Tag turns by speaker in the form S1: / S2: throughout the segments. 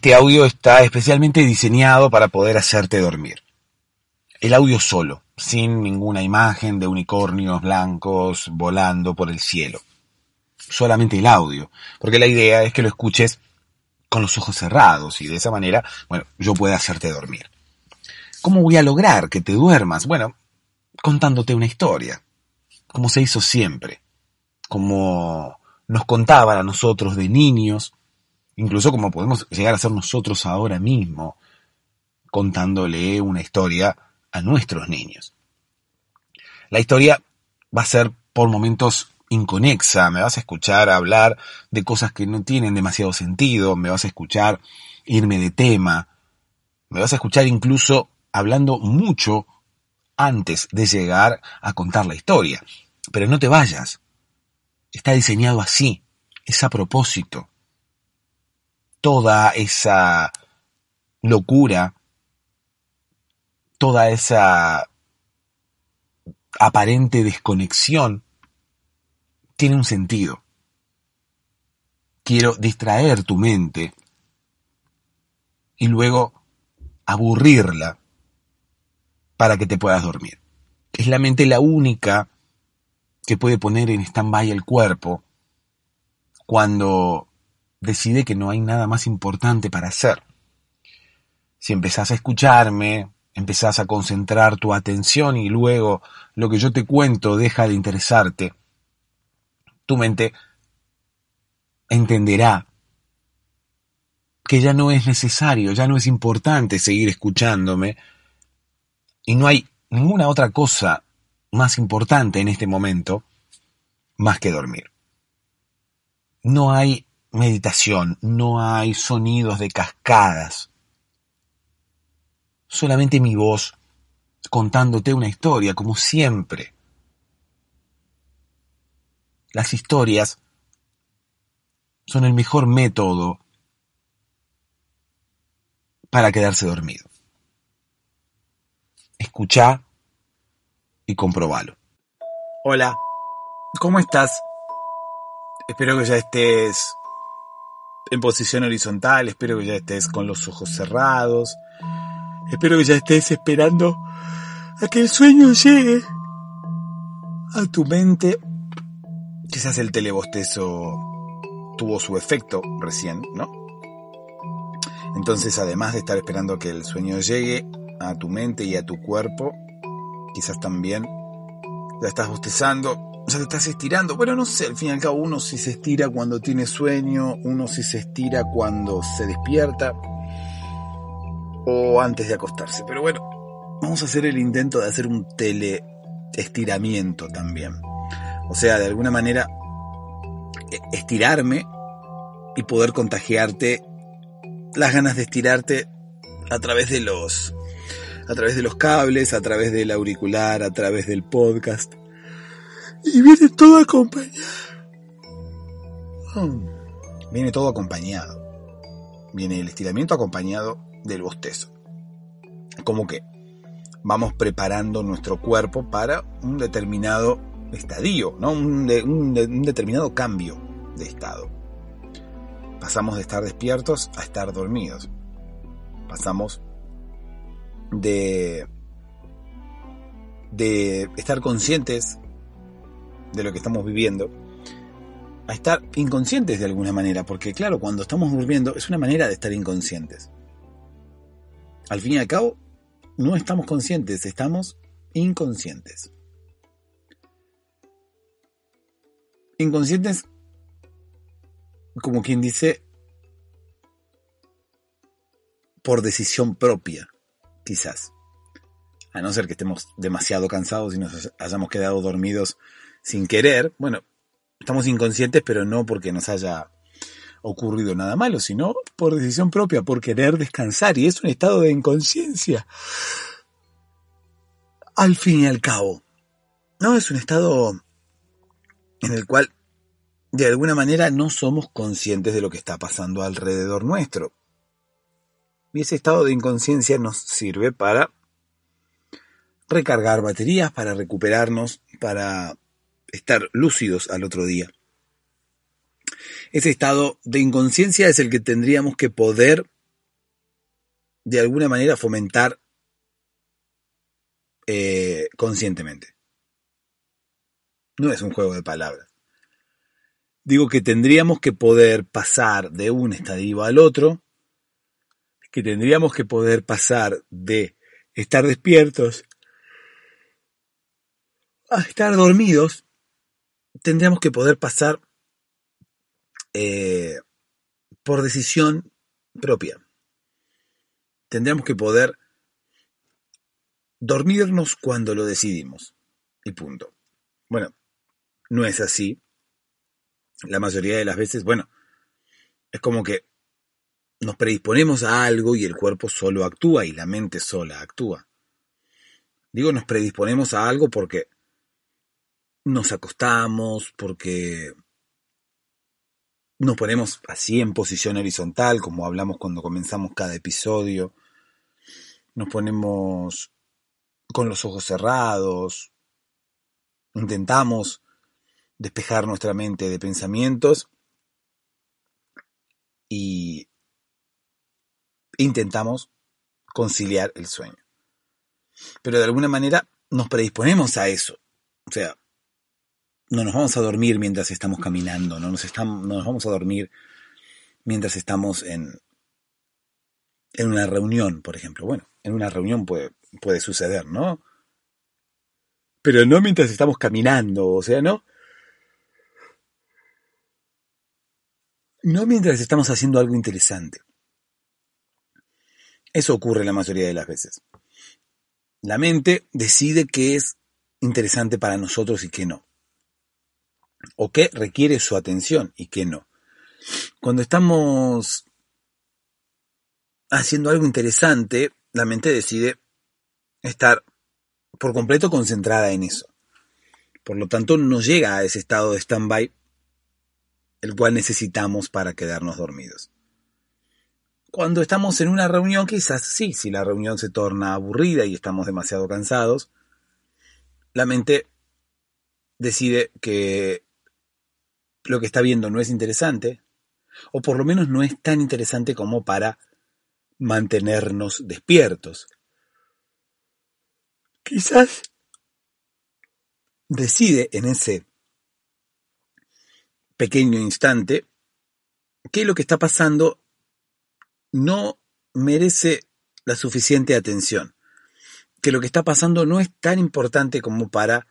S1: Este audio está especialmente diseñado para poder hacerte dormir. El audio solo, sin ninguna imagen de unicornios blancos volando por el cielo. Solamente el audio, porque la idea es que lo escuches con los ojos cerrados y de esa manera, bueno, yo pueda hacerte dormir. ¿Cómo voy a lograr que te duermas? Bueno, contándote una historia, como se hizo siempre, como nos contaban a nosotros de niños, incluso como podemos llegar a ser nosotros ahora mismo, contándole una historia a nuestros niños. La historia va a ser por momentos inconexa, me vas a escuchar hablar de cosas que no tienen demasiado sentido, me vas a escuchar irme de tema, me vas a escuchar incluso hablando mucho antes de llegar a contar la historia. Pero no te vayas. Está diseñado así, es a propósito toda esa locura, toda esa aparente desconexión, tiene un sentido. Quiero distraer tu mente y luego aburrirla para que te puedas dormir. Es la mente la única que puede poner en stand-by el cuerpo cuando decide que no hay nada más importante para hacer. Si empezás a escucharme, empezás a concentrar tu atención y luego lo que yo te cuento deja de interesarte, tu mente entenderá que ya no es necesario, ya no es importante seguir escuchándome y no hay ninguna otra cosa más importante en este momento más que dormir. No hay meditación, no hay sonidos de cascadas. Solamente mi voz contándote una historia, como siempre. Las historias son el mejor método para quedarse dormido. Escucha y comprobalo. Hola, ¿cómo estás? Espero que ya estés en posición horizontal, espero que ya estés con los ojos cerrados, espero que ya estés esperando a que el sueño llegue a tu mente. Quizás el telebostezo tuvo su efecto recién, ¿no? Entonces, además de estar esperando a que el sueño llegue a tu mente y a tu cuerpo, quizás también ya estás bostezando ya te estás estirando. Bueno, no sé, al fin y al cabo uno si se estira cuando tiene sueño, uno si se estira cuando se despierta o antes de acostarse. Pero bueno, vamos a hacer el intento de hacer un tele estiramiento también. O sea, de alguna manera e, estirarme y poder contagiarte las ganas de estirarte a través de los a través de los cables, a través del auricular, a través del podcast. Y viene todo acompañado. Hmm. Viene todo acompañado. Viene el estiramiento acompañado del bostezo. Como que vamos preparando nuestro cuerpo para un determinado estadio, ¿no? un, un determinado cambio de estado. Pasamos de estar despiertos a estar dormidos. Pasamos de, de estar conscientes de lo que estamos viviendo, a estar inconscientes de alguna manera, porque claro, cuando estamos durmiendo es una manera de estar inconscientes. Al fin y al cabo, no estamos conscientes, estamos inconscientes. Inconscientes, como quien dice, por decisión propia, quizás. A no ser que estemos demasiado cansados y nos hayamos quedado dormidos sin querer, bueno, estamos inconscientes, pero no porque nos haya ocurrido nada malo, sino por decisión propia, por querer descansar, y es un estado de inconsciencia. Al fin y al cabo, no es un estado en el cual de alguna manera no somos conscientes de lo que está pasando alrededor nuestro. Y ese estado de inconsciencia nos sirve para recargar baterías, para recuperarnos, para estar lúcidos al otro día. Ese estado de inconsciencia es el que tendríamos que poder de alguna manera fomentar eh, conscientemente. No es un juego de palabras. Digo que tendríamos que poder pasar de un estadio al otro, que tendríamos que poder pasar de estar despiertos a estar dormidos, tendríamos que poder pasar eh, por decisión propia. Tendríamos que poder dormirnos cuando lo decidimos. Y punto. Bueno, no es así. La mayoría de las veces, bueno, es como que nos predisponemos a algo y el cuerpo solo actúa y la mente sola actúa. Digo, nos predisponemos a algo porque nos acostamos, porque nos ponemos así en posición horizontal, como hablamos cuando comenzamos cada episodio. Nos ponemos con los ojos cerrados. Intentamos despejar nuestra mente de pensamientos y intentamos conciliar el sueño. Pero de alguna manera nos predisponemos a eso. O sea, no nos vamos a dormir mientras estamos caminando, no nos, estamos, no nos vamos a dormir mientras estamos en, en una reunión, por ejemplo. Bueno, en una reunión puede, puede suceder, ¿no? Pero no mientras estamos caminando, o sea, ¿no? No mientras estamos haciendo algo interesante. Eso ocurre la mayoría de las veces. La mente decide qué es interesante para nosotros y qué no o qué requiere su atención y qué no. Cuando estamos haciendo algo interesante, la mente decide estar por completo concentrada en eso. Por lo tanto, no llega a ese estado de stand-by el cual necesitamos para quedarnos dormidos. Cuando estamos en una reunión, quizás sí, si la reunión se torna aburrida y estamos demasiado cansados, la mente decide que lo que está viendo no es interesante, o por lo menos no es tan interesante como para mantenernos despiertos. Quizás decide en ese pequeño instante que lo que está pasando no merece la suficiente atención, que lo que está pasando no es tan importante como para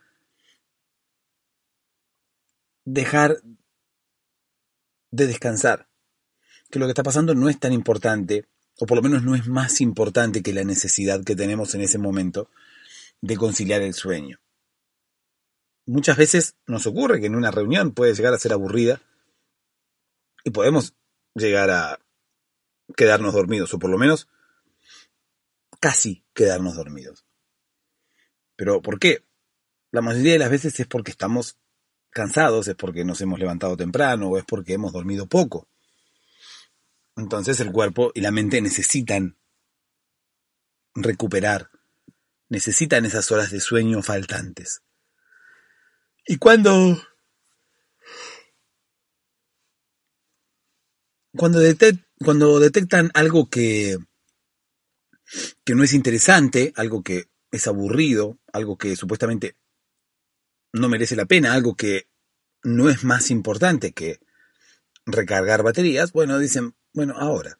S1: dejar de descansar, que lo que está pasando no es tan importante, o por lo menos no es más importante que la necesidad que tenemos en ese momento de conciliar el sueño. Muchas veces nos ocurre que en una reunión puede llegar a ser aburrida y podemos llegar a quedarnos dormidos, o por lo menos casi quedarnos dormidos. Pero ¿por qué? La mayoría de las veces es porque estamos cansados, es porque nos hemos levantado temprano o es porque hemos dormido poco. Entonces el cuerpo y la mente necesitan recuperar, necesitan esas horas de sueño faltantes. Y cuando cuando, detectan algo que que no es interesante, algo que es aburrido, algo que supuestamente no merece la pena, algo que no es más importante que recargar baterías, bueno, dicen, bueno, ahora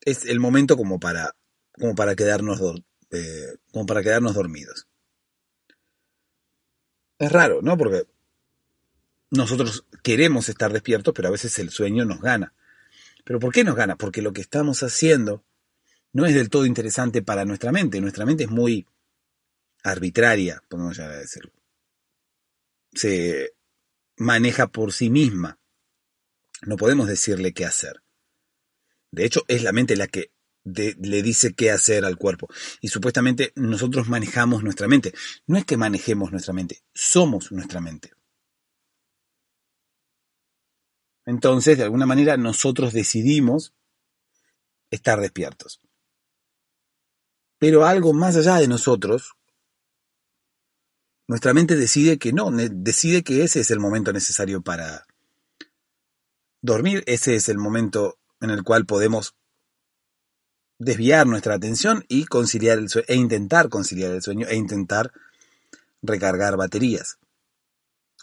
S1: es el momento como para, como para quedarnos, eh, como para quedarnos dormidos. Es raro, ¿no? Porque nosotros queremos estar despiertos, pero a veces el sueño nos gana. ¿Pero por qué nos gana? Porque lo que estamos haciendo no es del todo interesante para nuestra mente. Nuestra mente es muy arbitraria, podemos ya decirlo se maneja por sí misma. No podemos decirle qué hacer. De hecho, es la mente la que le dice qué hacer al cuerpo. Y supuestamente nosotros manejamos nuestra mente. No es que manejemos nuestra mente, somos nuestra mente. Entonces, de alguna manera, nosotros decidimos estar despiertos. Pero algo más allá de nosotros, nuestra mente decide que no, decide que ese es el momento necesario para dormir, ese es el momento en el cual podemos desviar nuestra atención y conciliar el e intentar conciliar el sueño e intentar recargar baterías.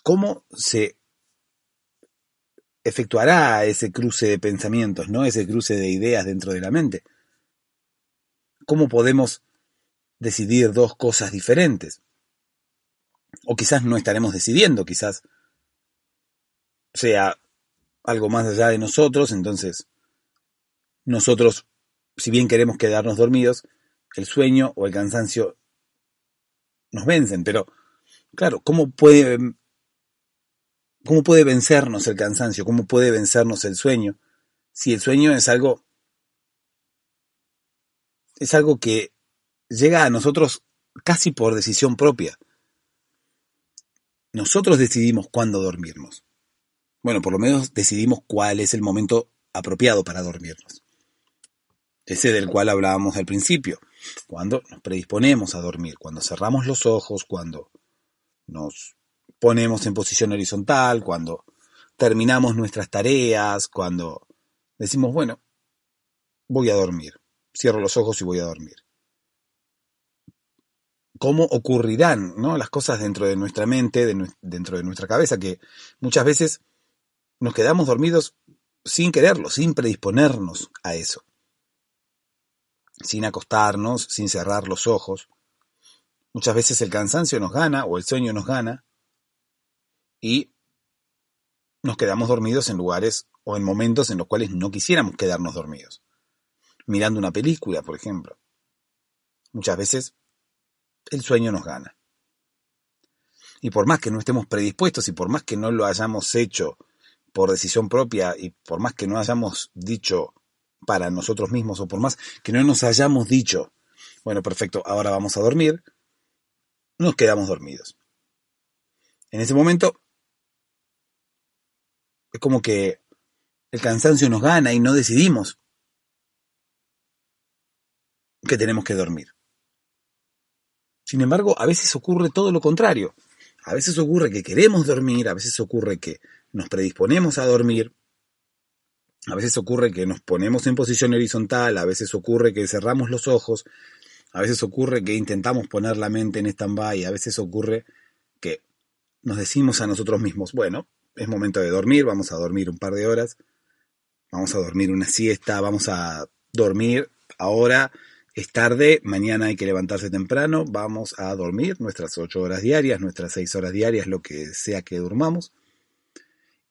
S1: ¿Cómo se efectuará ese cruce de pensamientos, ¿no? Ese cruce de ideas dentro de la mente. ¿Cómo podemos decidir dos cosas diferentes? O quizás no estaremos decidiendo, quizás sea algo más allá de nosotros, entonces nosotros, si bien queremos quedarnos dormidos, el sueño o el cansancio nos vencen, pero claro, ¿cómo puede ¿Cómo puede vencernos el cansancio? ¿Cómo puede vencernos el sueño? Si el sueño es algo es algo que llega a nosotros casi por decisión propia. Nosotros decidimos cuándo dormirnos. Bueno, por lo menos decidimos cuál es el momento apropiado para dormirnos. Ese del cual hablábamos al principio, cuando nos predisponemos a dormir, cuando cerramos los ojos, cuando nos ponemos en posición horizontal, cuando terminamos nuestras tareas, cuando decimos, bueno, voy a dormir, cierro los ojos y voy a dormir. ¿Cómo ocurrirán ¿no? las cosas dentro de nuestra mente, dentro de nuestra cabeza, que muchas veces nos quedamos dormidos sin quererlo, sin predisponernos a eso, sin acostarnos, sin cerrar los ojos. Muchas veces el cansancio nos gana o el sueño nos gana y nos quedamos dormidos en lugares o en momentos en los cuales no quisiéramos quedarnos dormidos. Mirando una película, por ejemplo. Muchas veces el sueño nos gana. Y por más que no estemos predispuestos y por más que no lo hayamos hecho por decisión propia y por más que no hayamos dicho para nosotros mismos o por más que no nos hayamos dicho, bueno, perfecto, ahora vamos a dormir, nos quedamos dormidos. En ese momento es como que el cansancio nos gana y no decidimos que tenemos que dormir. Sin embargo, a veces ocurre todo lo contrario. A veces ocurre que queremos dormir, a veces ocurre que nos predisponemos a dormir, a veces ocurre que nos ponemos en posición horizontal, a veces ocurre que cerramos los ojos, a veces ocurre que intentamos poner la mente en stand-by, a veces ocurre que nos decimos a nosotros mismos, bueno, es momento de dormir, vamos a dormir un par de horas, vamos a dormir una siesta, vamos a dormir ahora, es tarde, mañana hay que levantarse temprano, vamos a dormir nuestras ocho horas diarias, nuestras seis horas diarias, lo que sea que durmamos.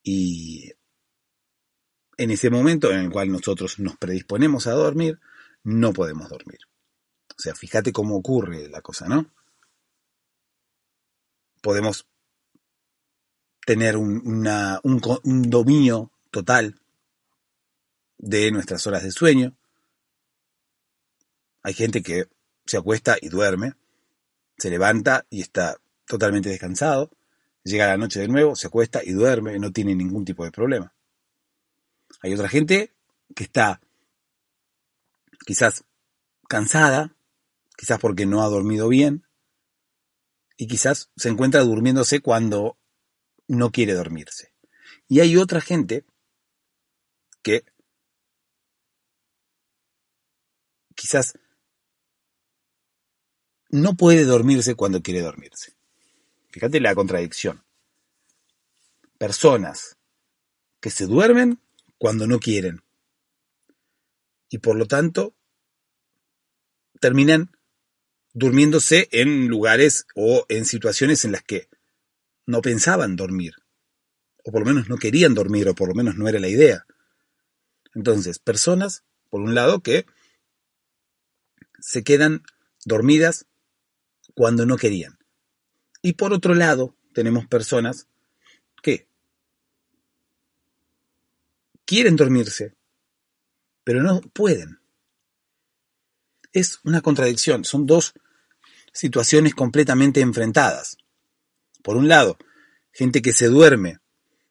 S1: Y en ese momento en el cual nosotros nos predisponemos a dormir, no podemos dormir. O sea, fíjate cómo ocurre la cosa, ¿no? Podemos tener un, un, dominio total de nuestras horas de sueño. Hay gente que se acuesta y duerme, se levanta y está totalmente descansado, llega la noche de nuevo, se acuesta y duerme, no tiene ningún tipo de problema. Hay otra gente que está quizás cansada, quizás porque no ha dormido bien, y quizás se encuentra durmiéndose cuando no quiere dormirse. Y hay otra gente que quizás no puede dormirse cuando quiere dormirse. Fíjate la contradicción. Personas que se duermen cuando no quieren. Y por lo tanto, terminan durmiéndose en lugares o en situaciones en las que no pensaban dormir, o por lo menos no querían dormir, o por lo menos no era la idea. Entonces, personas, por un lado, que se quedan dormidas cuando no querían. Y por otro lado, tenemos personas que quieren dormirse, pero no pueden. Es una contradicción, son dos situaciones completamente enfrentadas. Por un lado, gente que se duerme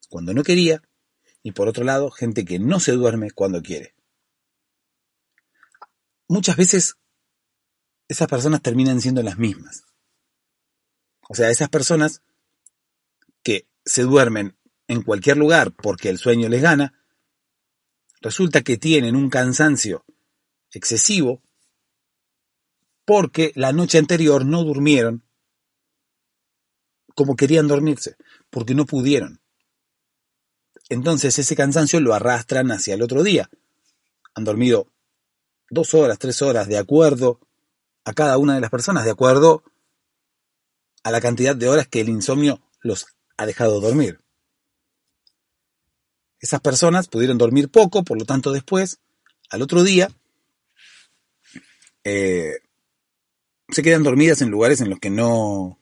S1: cuando no quería, y por otro lado, gente que no se duerme cuando quiere. Muchas veces esas personas terminan siendo las mismas. O sea, esas personas que se duermen en cualquier lugar porque el sueño les gana, resulta que tienen un cansancio excesivo porque la noche anterior no durmieron como querían dormirse, porque no pudieron. Entonces ese cansancio lo arrastran hacia el otro día. Han dormido dos horas, tres horas, de acuerdo a cada una de las personas, de acuerdo a la cantidad de horas que el insomnio los ha dejado dormir. Esas personas pudieron dormir poco, por lo tanto después, al otro día, eh, se quedan dormidas en lugares en los que no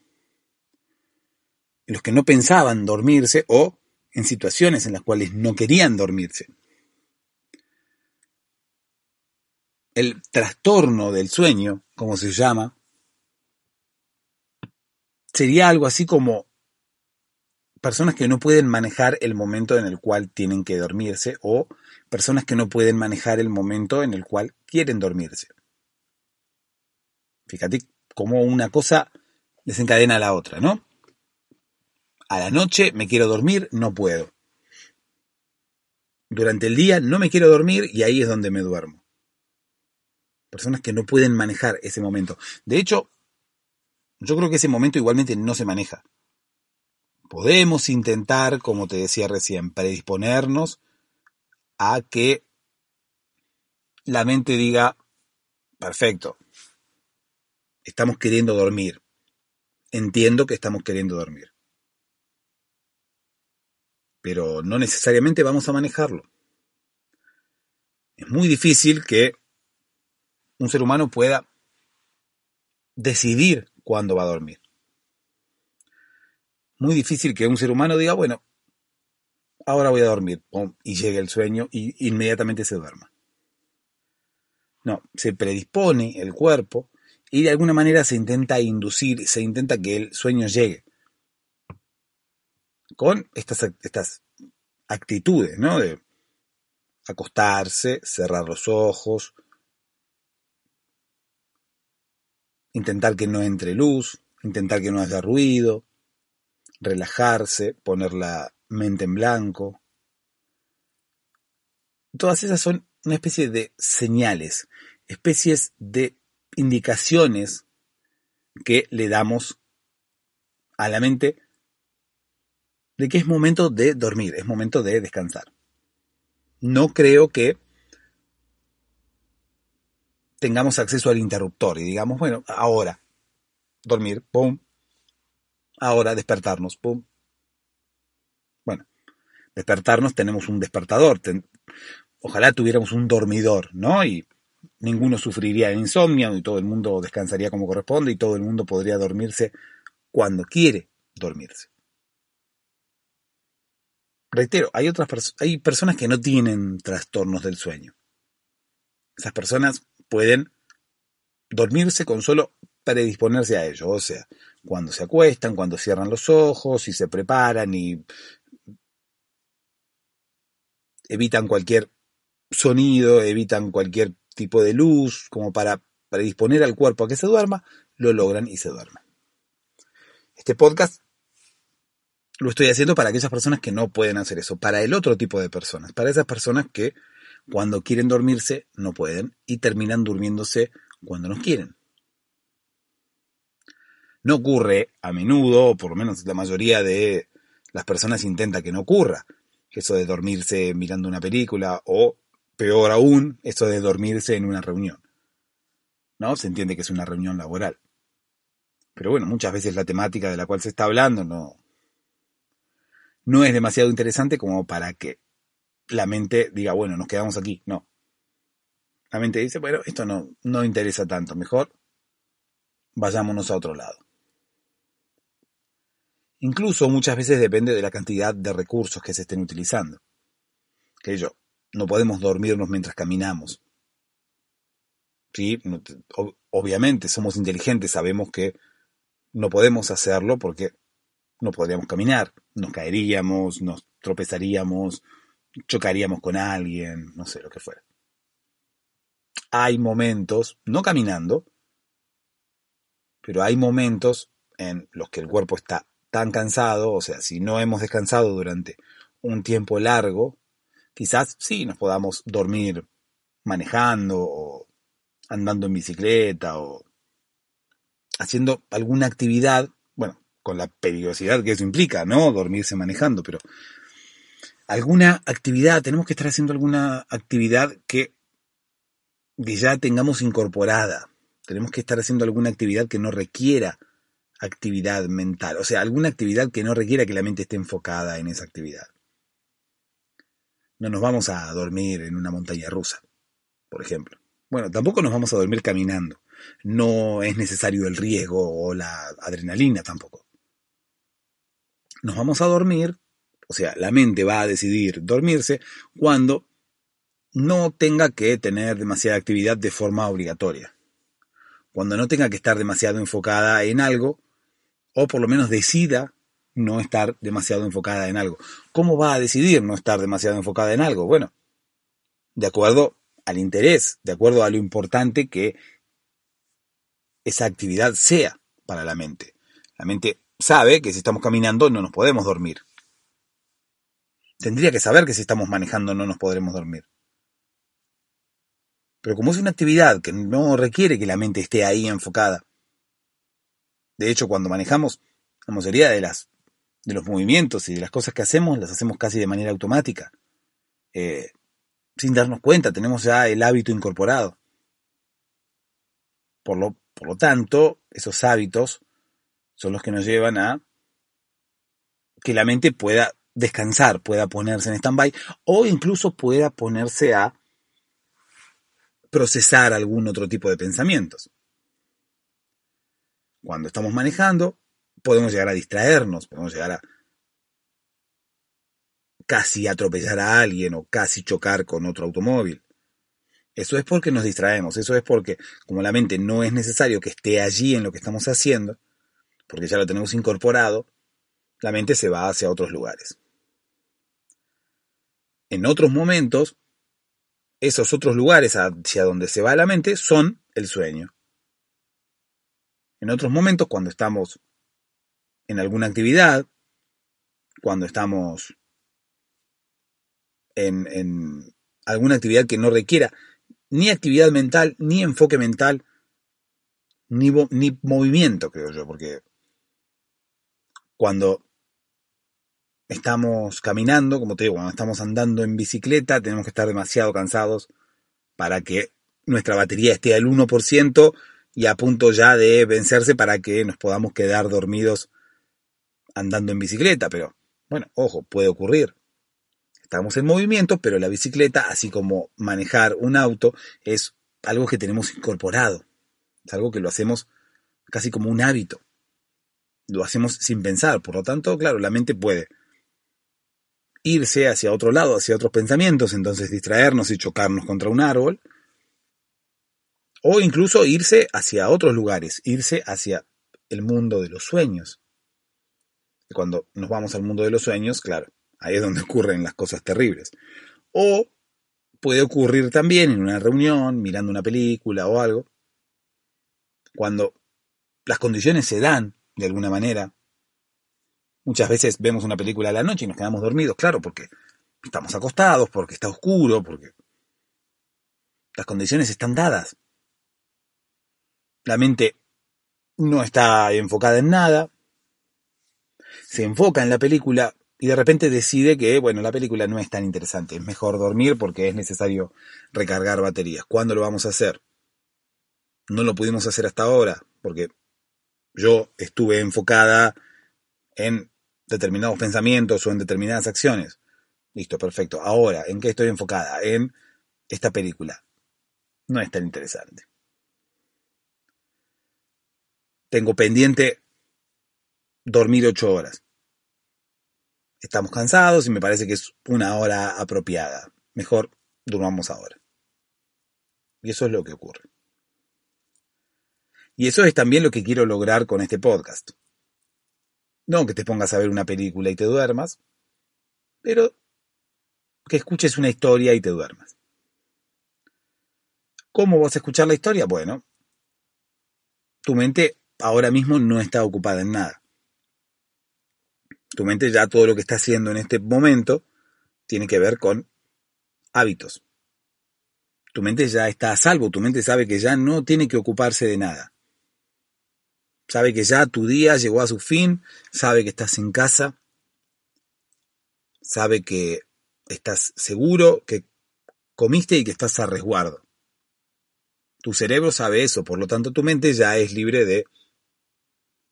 S1: en los que no pensaban dormirse o en situaciones en las cuales no querían dormirse. El trastorno del sueño, como se llama, sería algo así como personas que no pueden manejar el momento en el cual tienen que dormirse o personas que no pueden manejar el momento en el cual quieren dormirse. Fíjate cómo una cosa desencadena la otra, ¿no? A la noche me quiero dormir, no puedo. Durante el día no me quiero dormir y ahí es donde me duermo. Personas que no pueden manejar ese momento. De hecho, yo creo que ese momento igualmente no se maneja. Podemos intentar, como te decía recién, predisponernos a que la mente diga, perfecto, estamos queriendo dormir. Entiendo que estamos queriendo dormir. Pero no necesariamente vamos a manejarlo. Es muy difícil que un ser humano pueda decidir cuándo va a dormir muy difícil que un ser humano diga, bueno, ahora voy a dormir, y llegue el sueño y inmediatamente se duerma. No, se predispone el cuerpo y de alguna manera se intenta inducir, se intenta que el sueño llegue. Con estas, estas actitudes, ¿no? De acostarse, cerrar los ojos, intentar que no entre luz, intentar que no haya ruido, relajarse, poner la mente en blanco. Todas esas son una especie de señales, especies de indicaciones que le damos a la mente de que es momento de dormir, es momento de descansar. No creo que tengamos acceso al interruptor y digamos, bueno, ahora, dormir, pum, Ahora despertarnos, pum. Bueno, despertarnos tenemos un despertador. ojalá tuviéramos un dormidor, ¿no? Y ninguno sufriría de insomnio y todo el mundo descansaría como corresponde y todo el mundo podría dormirse cuando quiere dormirse. Reitero, hay otras hay personas que no tienen trastornos del sueño. Esas personas pueden dormirse con solo predisponerse a ello, o sea, cuando se acuestan, cuando cierran los ojos y se preparan y evitan cualquier sonido, evitan cualquier tipo de luz, como para predisponer al cuerpo a que se duerma, lo logran y se duermen. Este podcast lo estoy haciendo para aquellas personas que no pueden hacer eso, para el otro tipo de personas, para esas personas que cuando quieren dormirse no pueden y terminan durmiéndose cuando no quieren. No ocurre a menudo, o por lo menos la mayoría de las personas intenta que no ocurra. Eso de dormirse mirando una película o, peor aún, eso de dormirse en una reunión. ¿No? Se entiende que es una reunión laboral. Pero bueno, muchas veces la temática de la cual se está hablando no, no es demasiado interesante como para que la mente diga, bueno, nos quedamos aquí. No. La mente dice, bueno, esto no, no interesa tanto, mejor vayámonos a otro lado. Incluso muchas veces depende de la cantidad de recursos que se estén utilizando. Que yo, no podemos dormirnos mientras caminamos. ¿Sí? Obviamente somos inteligentes, sabemos que no podemos hacerlo porque no podríamos caminar, nos caeríamos, nos tropezaríamos, chocaríamos con alguien, no sé lo que fuera. Hay momentos, no caminando, pero hay momentos en los que el cuerpo está tan cansado, o sea, si no hemos descansado durante un tiempo largo, quizás sí nos podamos dormir manejando o andando en bicicleta o haciendo alguna actividad, bueno, con la peligrosidad que eso implica, ¿no? Dormirse manejando, pero alguna actividad, tenemos que estar haciendo alguna actividad que ya tengamos incorporada. Tenemos que estar haciendo alguna actividad que no requiera actividad mental, o sea, alguna actividad que no requiera que la mente esté enfocada en esa actividad. No nos vamos a dormir en una montaña rusa, por ejemplo. Bueno, tampoco nos vamos a dormir caminando. No es necesario el riesgo o la adrenalina tampoco. Nos vamos a dormir, o sea, la mente va a decidir dormirse cuando no tenga que tener demasiada actividad de forma obligatoria. Cuando no tenga que estar demasiado enfocada en algo, o por lo menos decida no estar demasiado enfocada en algo. ¿Cómo va a decidir no estar demasiado enfocada en algo? Bueno, de acuerdo al interés, de acuerdo a lo importante que esa actividad sea para la mente. La mente sabe que si estamos caminando no nos podemos dormir. Tendría que saber que si estamos manejando no nos podremos dormir. Pero como es una actividad que no requiere que la mente esté ahí enfocada, de hecho cuando manejamos, la mayoría de las de los movimientos y de las cosas que hacemos las hacemos casi de manera automática. Eh, sin darnos cuenta, tenemos ya el hábito incorporado. Por lo, por lo tanto, esos hábitos son los que nos llevan a que la mente pueda descansar, pueda ponerse en stand-by o incluso pueda ponerse a procesar algún otro tipo de pensamientos. Cuando estamos manejando, podemos llegar a distraernos, podemos llegar a casi atropellar a alguien o casi chocar con otro automóvil. Eso es porque nos distraemos, eso es porque como la mente no es necesario que esté allí en lo que estamos haciendo, porque ya lo tenemos incorporado, la mente se va hacia otros lugares. En otros momentos, esos otros lugares hacia donde se va la mente son el sueño. En otros momentos, cuando estamos en alguna actividad, cuando estamos en, alguna actividad que no requiera ni actividad mental, ni enfoque mental, ni, movimiento, creo yo, porque cuando estamos caminando, como te digo, cuando estamos andando en bicicleta, tenemos que estar demasiado cansados para que nuestra batería esté al 1% y a punto ya de vencerse para que nos podamos quedar dormidos andando en bicicleta, pero bueno, ojo, puede ocurrir. Estamos en movimiento, pero la bicicleta, así como manejar un auto, es algo que tenemos incorporado. Es algo que lo hacemos casi como un hábito. Lo hacemos sin pensar. Por lo tanto, claro, la mente puede irse hacia otro lado, hacia otros pensamientos, entonces distraernos y chocarnos contra un árbol. O incluso irse hacia otros lugares, irse hacia el mundo de los sueños. Cuando nos vamos al mundo de los sueños, claro, ahí es donde ocurren las cosas terribles. O puede ocurrir también en una reunión, mirando una película o algo, cuando las condiciones se dan de alguna manera. Muchas veces vemos una película a la noche y nos quedamos dormidos, claro, porque estamos acostados, porque está oscuro, porque las condiciones están dadas. La mente no está enfocada en nada, se enfoca en la película y de repente decide que, bueno, la película no es tan interesante, es mejor dormir porque es necesario recargar baterías. ¿Cuándo lo vamos a hacer? No lo pudimos hacer hasta ahora porque yo estuve enfocada en determinados pensamientos o en determinadas acciones. Listo, perfecto. Ahora, ¿en qué estoy enfocada? En esta película. No es tan interesante. Tengo pendiente dormir ocho horas. Estamos cansados y me parece que es una hora apropiada. Mejor durmamos ahora. Y eso es lo que ocurre. Y eso es también lo que quiero lograr con este podcast. No que te pongas a ver una película y te duermas, pero que escuches una historia y te duermas. ¿Cómo vas a escuchar la historia? Bueno, tu mente ahora mismo no está ocupada en nada. Tu mente ya todo lo que está haciendo en este momento tiene que ver con hábitos. Tu mente ya está a salvo, tu mente sabe que ya no tiene que ocuparse de nada. Sabe que ya tu día llegó a su fin, sabe que estás en casa, sabe que estás seguro, que comiste y que estás a resguardo. Tu cerebro sabe eso, por lo tanto tu mente ya es libre de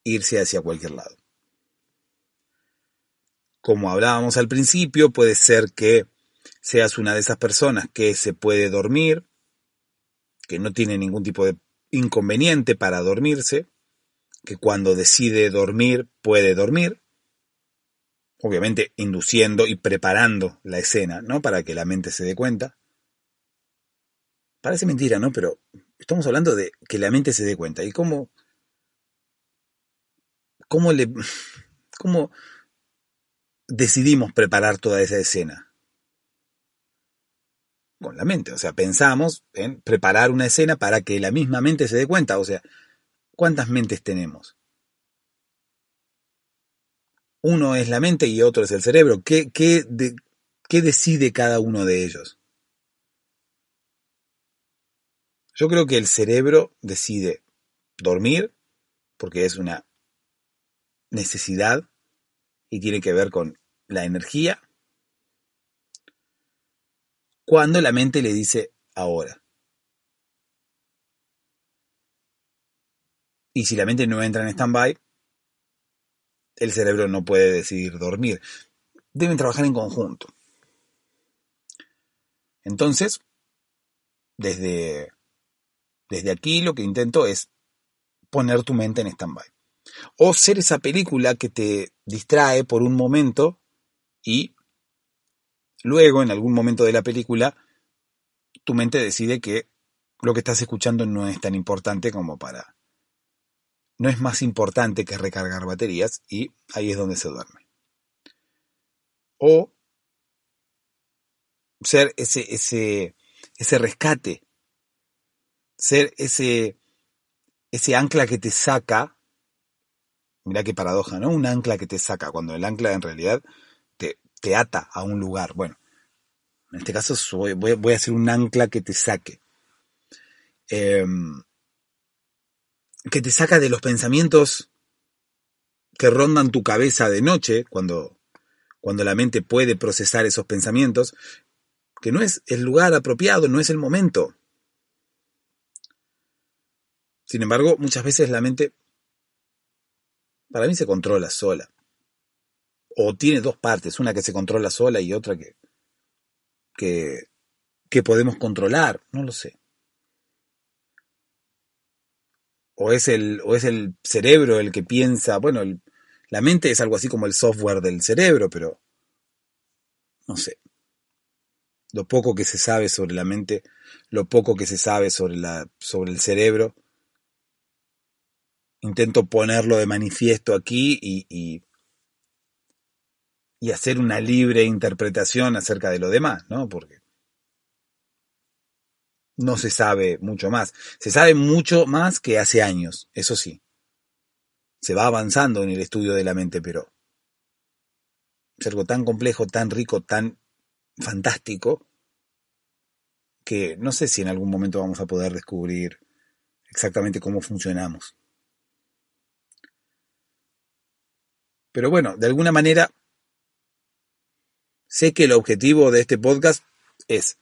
S1: irse hacia cualquier lado. Como hablábamos al principio, puede ser que seas una de esas personas que se puede dormir, que no tiene ningún tipo de inconveniente para dormirse, que cuando decide dormir puede dormir, obviamente induciendo y preparando la escena, ¿no? Para que la mente se dé cuenta. Parece mentira, ¿no? Pero estamos hablando de que la mente se dé cuenta. ¿Y cómo, cómo le, cómo decidimos preparar toda esa escena? Con la mente, o sea, pensamos en preparar una escena para que la misma mente se dé cuenta, o sea, ¿cuántas mentes tenemos? Uno es la mente y otro es el cerebro. ¿Qué, qué, qué decide cada uno de ellos? Yo creo que el cerebro decide dormir porque es una necesidad y tiene que ver con la energía, cuando la mente le dice ahora. Y si la mente no entra en stand-by, el cerebro no puede decidir dormir. Deben trabajar en conjunto. Entonces, desde, desde aquí lo que intento es poner tu mente en stand-by. O ser esa película que te distrae por un momento y luego, en algún momento de la película, tu mente decide que lo que estás escuchando no es tan importante como para... No es más importante que recargar baterías y ahí es donde se duerme. O ser ese, ese, ese rescate, ser ese, ese ancla que te saca Mira qué paradoja, ¿no? Un ancla que te saca, cuando el ancla en realidad te, te ata a un lugar. Bueno, en este caso voy, voy, a hacer un ancla que te saque. Em, que te saca de los pensamientos que rondan tu cabeza de noche, cuando, cuando la mente puede procesar esos pensamientos, que no es el lugar apropiado, no es el momento. Sin embargo, muchas veces la mente para mí se controla sola. O tiene dos partes, una que se controla sola y otra que, que, que podemos controlar, no lo sé. O es el, o es el cerebro el que piensa, bueno, la mente es algo así como el software del cerebro, pero no sé. Lo poco que se sabe sobre la mente, lo poco que se sabe sobre, la, sobre el cerebro, intento ponerlo de manifiesto aquí y, y, hacer una libre interpretación acerca de lo demás, ¿no? Porque no se sabe mucho más. Se sabe mucho más que hace años, eso sí. Se va avanzando en el estudio de la mente, pero es algo tan complejo, tan rico, tan fantástico, que no sé si en algún momento vamos a poder descubrir exactamente cómo funcionamos. Pero bueno, de alguna manera, sé que el objetivo de este podcast es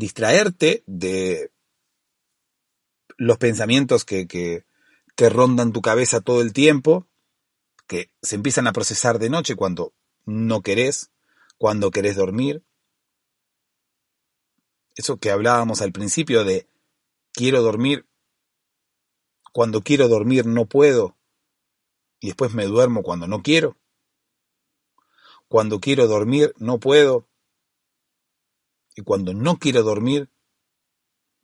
S1: distraerte de los pensamientos que, que, rondan tu cabeza todo el tiempo, que se empiezan a procesar de noche cuando no querés, cuando querés dormir. Eso que hablábamos al principio de quiero dormir, cuando quiero dormir no puedo, y después me duermo cuando no quiero. Cuando quiero dormir no puedo. Y cuando no quiero dormir,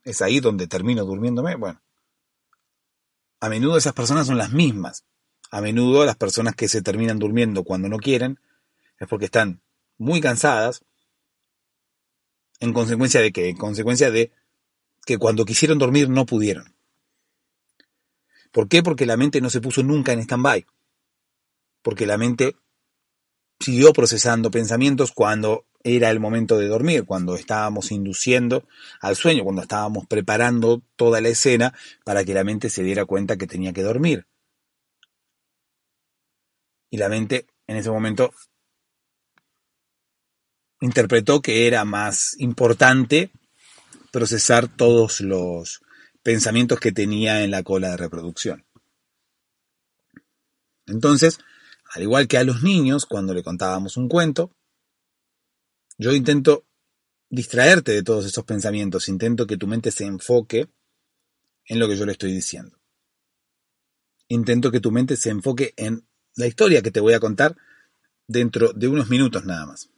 S1: es ahí donde termino durmiéndome, bueno, a menudo esas personas son las mismas. A menudo las personas que se terminan durmiendo cuando no quieren es porque están muy cansadas en consecuencia de que, en consecuencia de que cuando quisieron dormir no pudieron. ¿Por qué? Porque la mente no se puso nunca en stand-by. Porque la mente siguió procesando pensamientos cuando era el momento de dormir, cuando estábamos induciendo al sueño, cuando estábamos preparando toda la escena para que la mente se diera cuenta que tenía que dormir. Y la mente en ese momento interpretó que era más importante procesar todos los pensamientos que tenía en la cola de reproducción. Entonces, al igual que a los niños, cuando le contábamos un cuento, yo intento distraerte de todos esos pensamientos, intento que tu mente se enfoque en lo que yo le estoy diciendo. Intento que tu mente se enfoque en la historia que te voy a contar dentro de unos minutos nada más.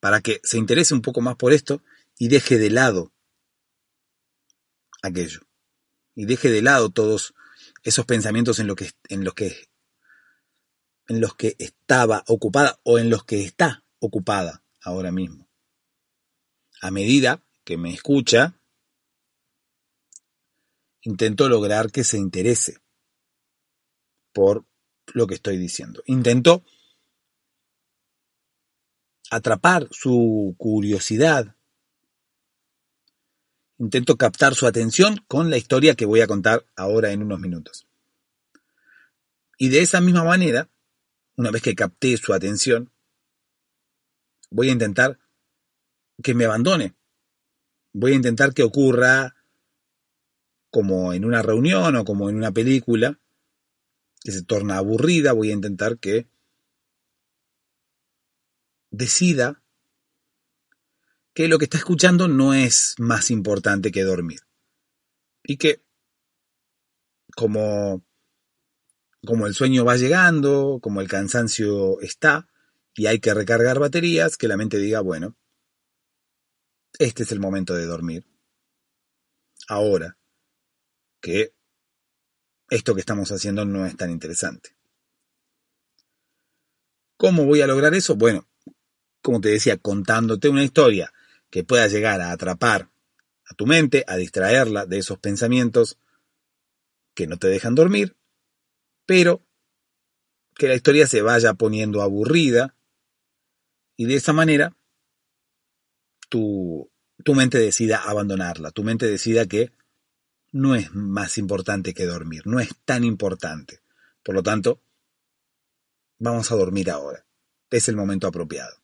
S1: Para que se interese un poco más por esto y deje de lado aquello. Y deje de lado todos esos pensamientos en, lo que, en, los que, en los que estaba ocupada o en los que está ocupada ahora mismo. A medida que me escucha, intento lograr que se interese por lo que estoy diciendo. Intento atrapar su curiosidad. Intento captar su atención con la historia que voy a contar ahora en unos minutos. Y de esa misma manera, una vez que capté su atención, voy a intentar que me abandone. Voy a intentar que ocurra como en una reunión o como en una película, que se torna aburrida, voy a intentar que decida que lo que está escuchando no es más importante que dormir. Y que como, como el sueño va llegando, como el cansancio está, y hay que recargar baterías, que la mente diga, bueno, este es el momento de dormir. Ahora que esto que estamos haciendo no es tan interesante. ¿Cómo voy a lograr eso? Bueno, como te decía, contándote una historia que pueda llegar a atrapar a tu mente, a distraerla de esos pensamientos que no te dejan dormir, pero que la historia se vaya poniendo aburrida y de esa manera, tu, tu mente decida abandonarla, tu mente decida que no es más importante que dormir, no es tan importante. Por lo tanto, vamos a dormir ahora. Es el momento apropiado.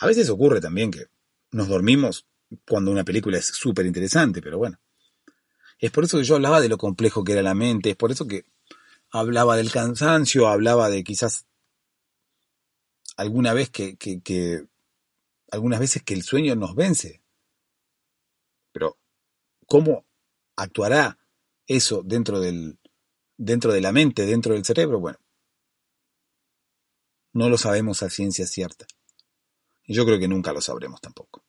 S1: A veces ocurre también que nos dormimos cuando una película es súper interesante, pero bueno. Es por eso que yo hablaba de lo complejo que era la mente, es por eso que hablaba del cansancio, hablaba de quizás alguna vez que, que, algunas veces que el sueño nos vence. Pero, ¿cómo actuará eso dentro del, dentro de la mente, dentro del cerebro? Bueno, no lo sabemos a ciencia cierta. Y yo creo que nunca lo sabremos tampoco.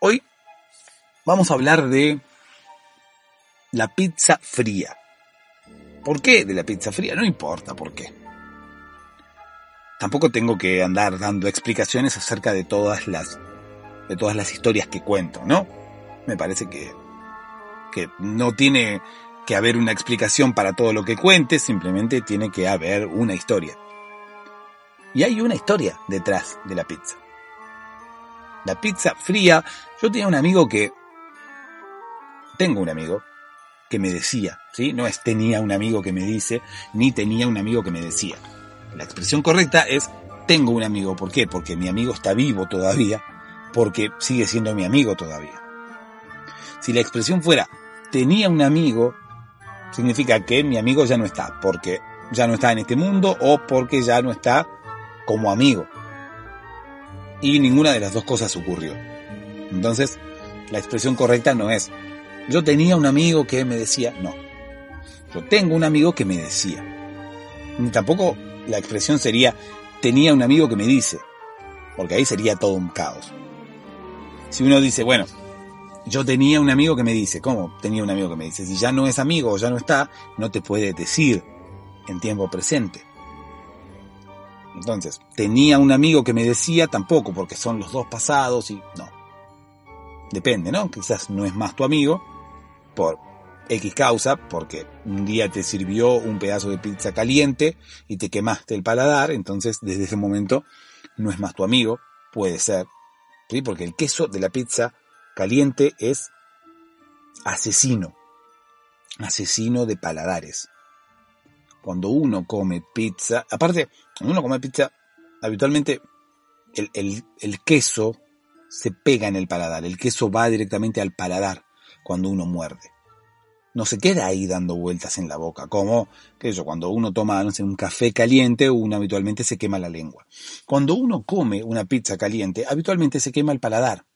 S1: Hoy vamos a hablar de la pizza fría. ¿Por qué de la pizza fría? No importa por qué. Tampoco tengo que andar dando explicaciones acerca de todas las de todas las historias que cuento, ¿no? Me parece que que no tiene que haber una explicación para todo lo que cuente, simplemente tiene que haber una historia. Y hay una historia detrás de la pizza. La pizza fría, yo tenía un amigo que tengo un amigo que me decía, ¿sí? No es tenía un amigo que me dice, ni tenía un amigo que me decía. La expresión correcta es tengo un amigo. ¿Por qué? Porque mi amigo está vivo todavía, porque sigue siendo mi amigo todavía. Si la expresión fuera tenía un amigo, significa que mi amigo ya no está, porque ya no está en este mundo o porque ya no está como amigo. Y ninguna de las dos cosas ocurrió. Entonces, la expresión correcta no es yo tenía un amigo que me decía, no. Yo tengo un amigo que me decía. Ni tampoco la expresión sería tenía un amigo que me dice, porque ahí sería todo un caos. Si uno dice, bueno, yo tenía un amigo que me dice, ¿cómo tenía un amigo que me dice? Si ya no es amigo o ya no está, no te puede decir en tiempo presente. Entonces, tenía un amigo que me decía tampoco, porque son los dos pasados y no. Depende, ¿no? Quizás no es más tu amigo por X causa, porque un día te sirvió un pedazo de pizza caliente y te quemaste el paladar, entonces desde ese momento no es más tu amigo, puede ser, ¿sí? Porque el queso de la pizza caliente es asesino, asesino de paladares. Cuando uno come pizza, aparte, cuando uno come pizza, habitualmente el, el, el queso se pega en el paladar, el queso va directamente al paladar cuando uno muerde no se queda ahí dando vueltas en la boca, como, que eso, cuando uno toma, no sé, un café caliente, uno habitualmente se quema la lengua. Cuando uno come una pizza caliente, habitualmente se quema el paladar.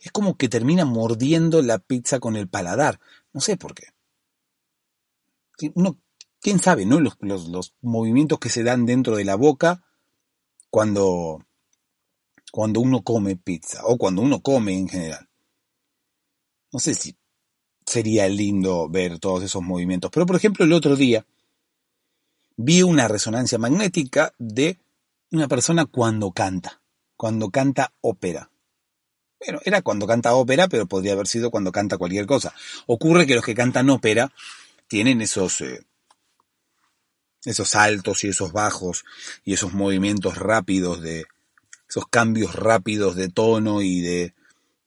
S1: Es como que termina mordiendo la pizza con el paladar. No sé por qué. Uno, quién sabe, ¿no? Los, los, los movimientos que se dan dentro de la boca cuando, cuando uno come pizza o cuando uno come en general. No sé si sería lindo ver todos esos movimientos. Pero por ejemplo el otro día vi una resonancia magnética de una persona cuando canta, cuando canta ópera. Bueno, era cuando canta ópera, pero podría haber sido cuando canta cualquier cosa. Ocurre que los que cantan ópera tienen esos, eh, esos altos y esos bajos y esos movimientos rápidos de, esos cambios rápidos de tono y de,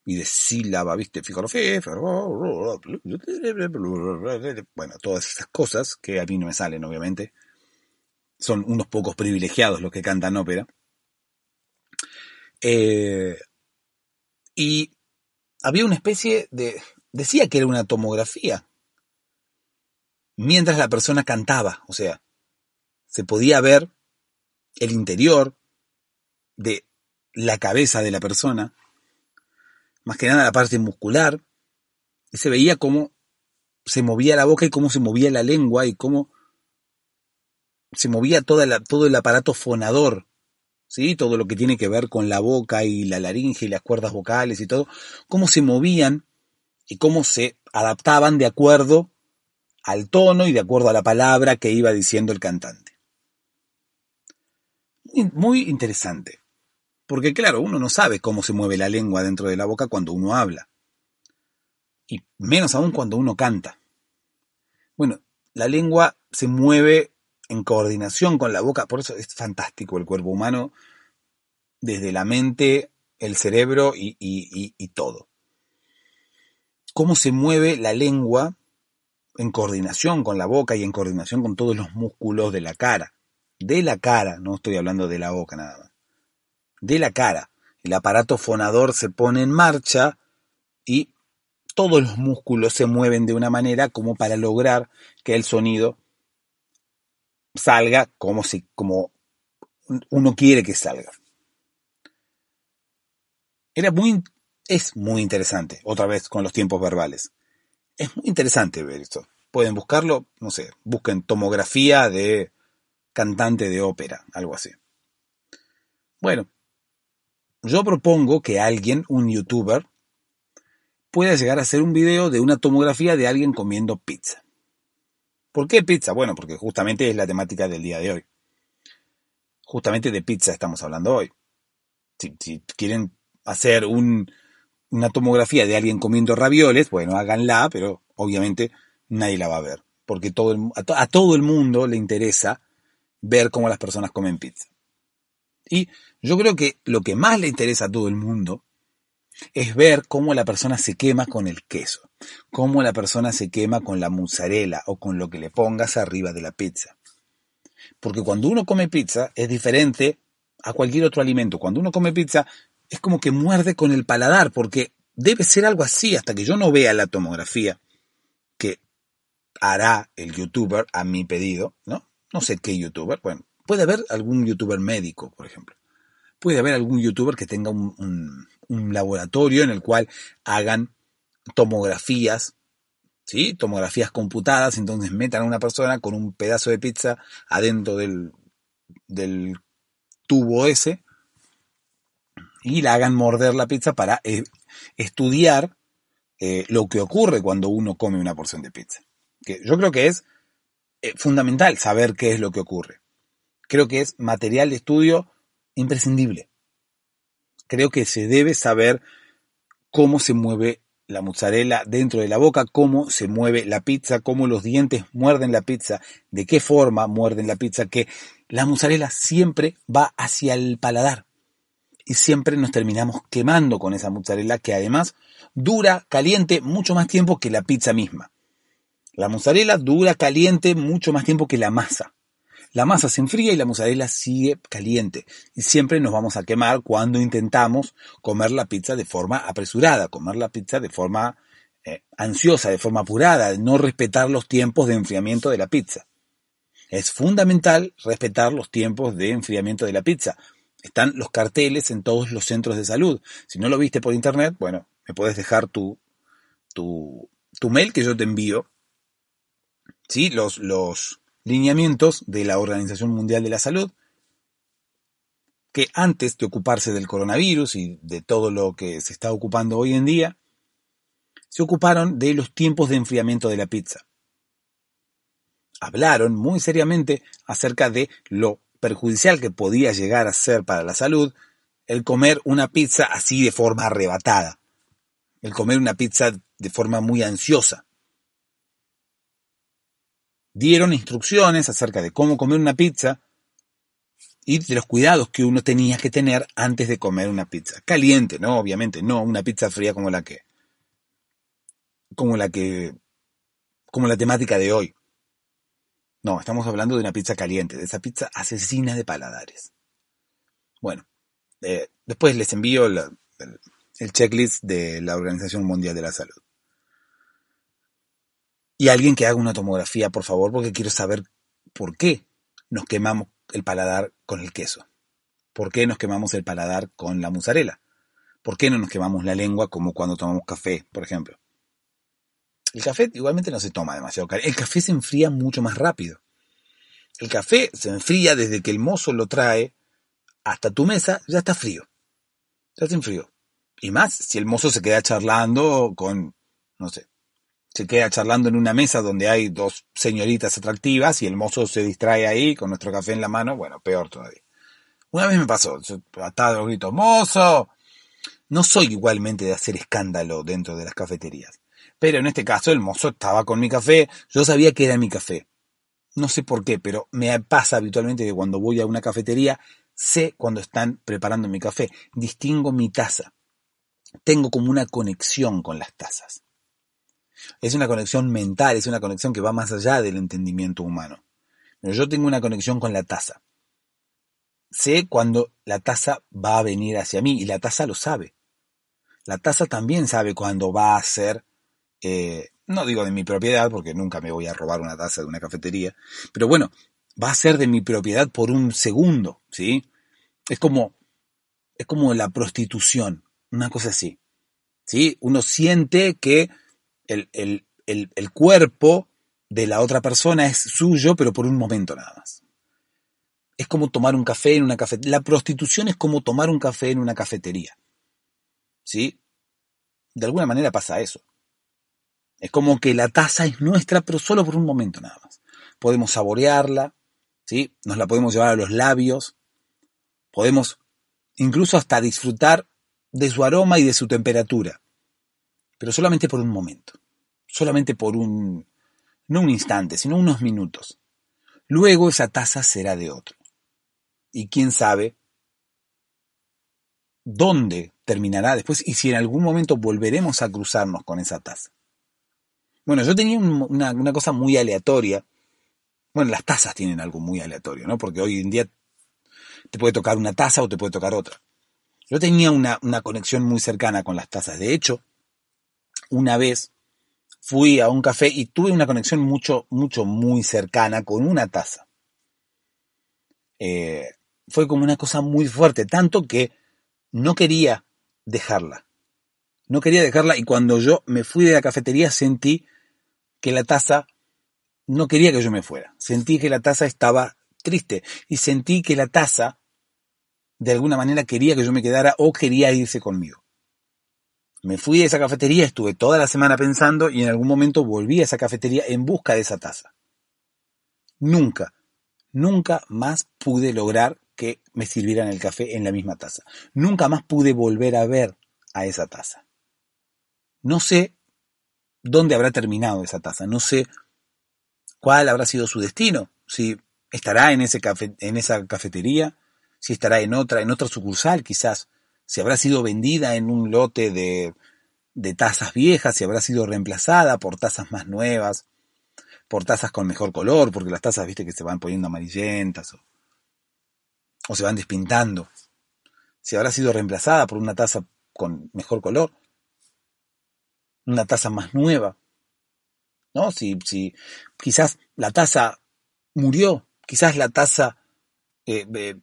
S1: y de sílaba, ¿viste? Bueno, todas esas cosas que a mí no me salen, obviamente. Son unos pocos privilegiados los que cantan ópera. Eh, y había una especie de... Decía que era una tomografía. Mientras la persona cantaba, o sea, se podía ver el interior de la cabeza de la persona más que nada la parte muscular, y se veía cómo se movía la boca y cómo se movía la lengua y cómo se movía todo el aparato fonador, ¿sí? todo lo que tiene que ver con la boca y la laringe y las cuerdas vocales y todo, cómo se movían y cómo se adaptaban de acuerdo al tono y de acuerdo a la palabra que iba diciendo el cantante. Muy interesante. Porque claro, uno no sabe cómo se mueve la lengua dentro de la boca cuando uno habla. Y menos aún cuando uno canta. Bueno, la lengua se mueve en coordinación con la boca, por eso es fantástico el cuerpo humano, desde la mente, el cerebro y, y todo. Cómo se mueve la lengua en coordinación con la boca y en coordinación con todos los músculos de la cara. De la cara, no estoy hablando de la boca nada más de la cara. El aparato fonador se pone en marcha y todos los músculos se mueven de una manera como para lograr que el sonido salga como si como uno quiere que salga. Era muy es muy interesante, otra vez con los tiempos verbales. Es muy interesante ver esto. Pueden buscarlo, no sé, busquen tomografía de cantante de ópera, algo así. Bueno, yo propongo que alguien, un youtuber, pueda llegar a hacer un video de una tomografía de alguien comiendo pizza. ¿Por qué pizza? Bueno, porque justamente es la temática del día de hoy. Justamente de pizza estamos hablando hoy. Si, quieren hacer una tomografía de alguien comiendo ravioles, bueno, háganla, pero obviamente nadie la va a ver. Porque todo a todo el mundo le interesa ver cómo las personas comen pizza. Y yo creo que lo que más le interesa a todo el mundo es ver cómo la persona se quema con el queso, cómo la persona se quema con la mozzarella o con lo que le pongas arriba de la pizza. Porque cuando uno come pizza es diferente a cualquier otro alimento. Cuando uno come pizza es como que muerde con el paladar, porque debe ser algo así hasta que yo no vea la tomografía que hará el youtuber a mi pedido, ¿no? No sé qué youtuber, bueno, Puede haber algún youtuber médico, por ejemplo. Puede haber algún youtuber que tenga un, laboratorio en el cual hagan tomografías, ¿sí? Tomografías computadas, entonces metan a una persona con un pedazo de pizza adentro del, tubo ese y la hagan morder la pizza para eh, estudiar eh, lo que ocurre cuando uno come una porción de pizza. Que yo creo que es eh, fundamental saber qué es lo que ocurre. Creo que es material de estudio imprescindible. Creo que se debe saber cómo se mueve la mozzarella dentro de la boca, cómo se mueve la pizza, cómo los dientes muerden la pizza, de qué forma muerden la pizza, que la mozzarella siempre va hacia el paladar y siempre nos terminamos quemando con esa mozzarella que además dura caliente mucho más tiempo que la pizza misma. La mozzarella dura caliente mucho más tiempo que la masa. La masa se enfría y la mozzarella sigue caliente. Y siempre nos vamos a quemar cuando intentamos comer la pizza de forma apresurada, comer la pizza de forma eh, ansiosa, de forma apurada, no respetar los tiempos de enfriamiento de la pizza. Es fundamental respetar los tiempos de enfriamiento de la pizza. Están los carteles en todos los centros de salud. Si no lo viste por internet, bueno, me puedes dejar tu, tu, tu mail que yo te envío. ¿Sí? Los, los lineamientos de la Organización Mundial de la Salud, que antes de ocuparse del coronavirus y de todo lo que se está ocupando hoy en día, se ocuparon de los tiempos de enfriamiento de la pizza. Hablaron muy seriamente acerca de lo perjudicial que podía llegar a ser para la salud el comer una pizza así de forma arrebatada, el comer una pizza de forma muy ansiosa. Dieron instrucciones acerca de cómo comer una pizza y de los cuidados que uno tenía que tener antes de comer una pizza. Caliente, ¿no? Obviamente, no una pizza fría como la que como la que como la temática de hoy. No, estamos hablando de una pizza caliente, de esa pizza asesina de paladares. Bueno, eh, después les envío el, el checklist de la Organización Mundial de la Salud. Y alguien que haga una tomografía, por favor, porque quiero saber por qué nos quemamos el paladar con el queso. ¿Por qué nos quemamos el paladar con la mozzarella? ¿Por qué no nos quemamos la lengua como cuando tomamos café, por ejemplo? El café igualmente no se toma demasiado caliente. El café se enfría mucho más rápido. El café se enfría desde que el mozo lo trae hasta tu mesa, ya está frío. Ya está en frío. Y más si el mozo se queda charlando con, no sé, se queda charlando en una mesa donde hay dos señoritas atractivas y el mozo se distrae ahí con nuestro café en la mano, bueno, peor todavía. Una vez me pasó, atado grito, mozo. No soy igualmente de hacer escándalo dentro de las cafeterías. Pero en este caso el mozo estaba con mi café, yo sabía que era mi café. No sé por qué, pero me pasa habitualmente que cuando voy a una cafetería, sé cuando están preparando mi café, distingo mi taza. Tengo como una conexión con las tazas. Es una conexión mental, es una conexión que va más allá del entendimiento humano. Pero yo tengo una conexión con la taza. Sé cuando la taza va a venir hacia mí y la taza lo sabe. La taza también sabe cuando va a ser eh, no digo de mi propiedad, porque nunca me voy a robar una taza de una cafetería, pero bueno, va a ser de mi propiedad por un segundo, ¿sí? Es como, es como la prostitución, una cosa así, ¿sí? Uno siente que el, el, el, el cuerpo de la otra persona es suyo, pero por un momento nada más. Es como tomar un café en una cafetería. La prostitución es como tomar un café en una cafetería. ¿Sí? De alguna manera pasa eso. Es como que la taza es nuestra, pero solo por un momento nada más. Podemos saborearla, ¿sí? Nos la podemos llevar a los labios, podemos incluso hasta disfrutar de su aroma y de su temperatura, pero solamente por un momento, solamente por un, no un instante, sino unos minutos. Luego esa taza será de otro. Y quién sabe dónde terminará después y si en algún momento volveremos a cruzarnos con esa taza. Bueno, yo tenía una, cosa muy aleatoria. Bueno, las tazas tienen algo muy aleatorio, ¿no? Porque hoy en día te puede tocar una taza o te puede tocar otra. Yo tenía una, una conexión muy cercana con las tazas. De hecho, una vez fui a un café y tuve una conexión mucho, mucho, muy cercana con una taza. Eh, fue como una cosa muy fuerte, tanto que no quería dejarla. No quería dejarla y cuando yo me fui de la cafetería sentí que la taza no quería que yo me fuera. Sentí que la taza estaba triste y sentí que la taza de alguna manera quería que yo me quedara o quería irse conmigo. Me fui a esa cafetería, estuve toda la semana pensando y en algún momento volví a esa cafetería en busca de esa taza. Nunca, nunca más pude lograr que me sirvieran el café en la misma taza. Nunca más pude volver a ver a esa taza. No sé dónde habrá terminado esa taza, no sé cuál habrá sido su destino, si estará en, ese en esa cafetería, si estará en otra, en otra sucursal quizás, si habrá sido vendida en un lote de, de tazas viejas, si habrá sido reemplazada por tazas más nuevas, por tazas con mejor color, porque las tazas, viste, que se van poniendo amarillentas o, se van despintando. Si habrá sido reemplazada por una taza con mejor color, una taza más nueva, ¿no? Si, si quizás la taza murió, quizás la taza eh, eh,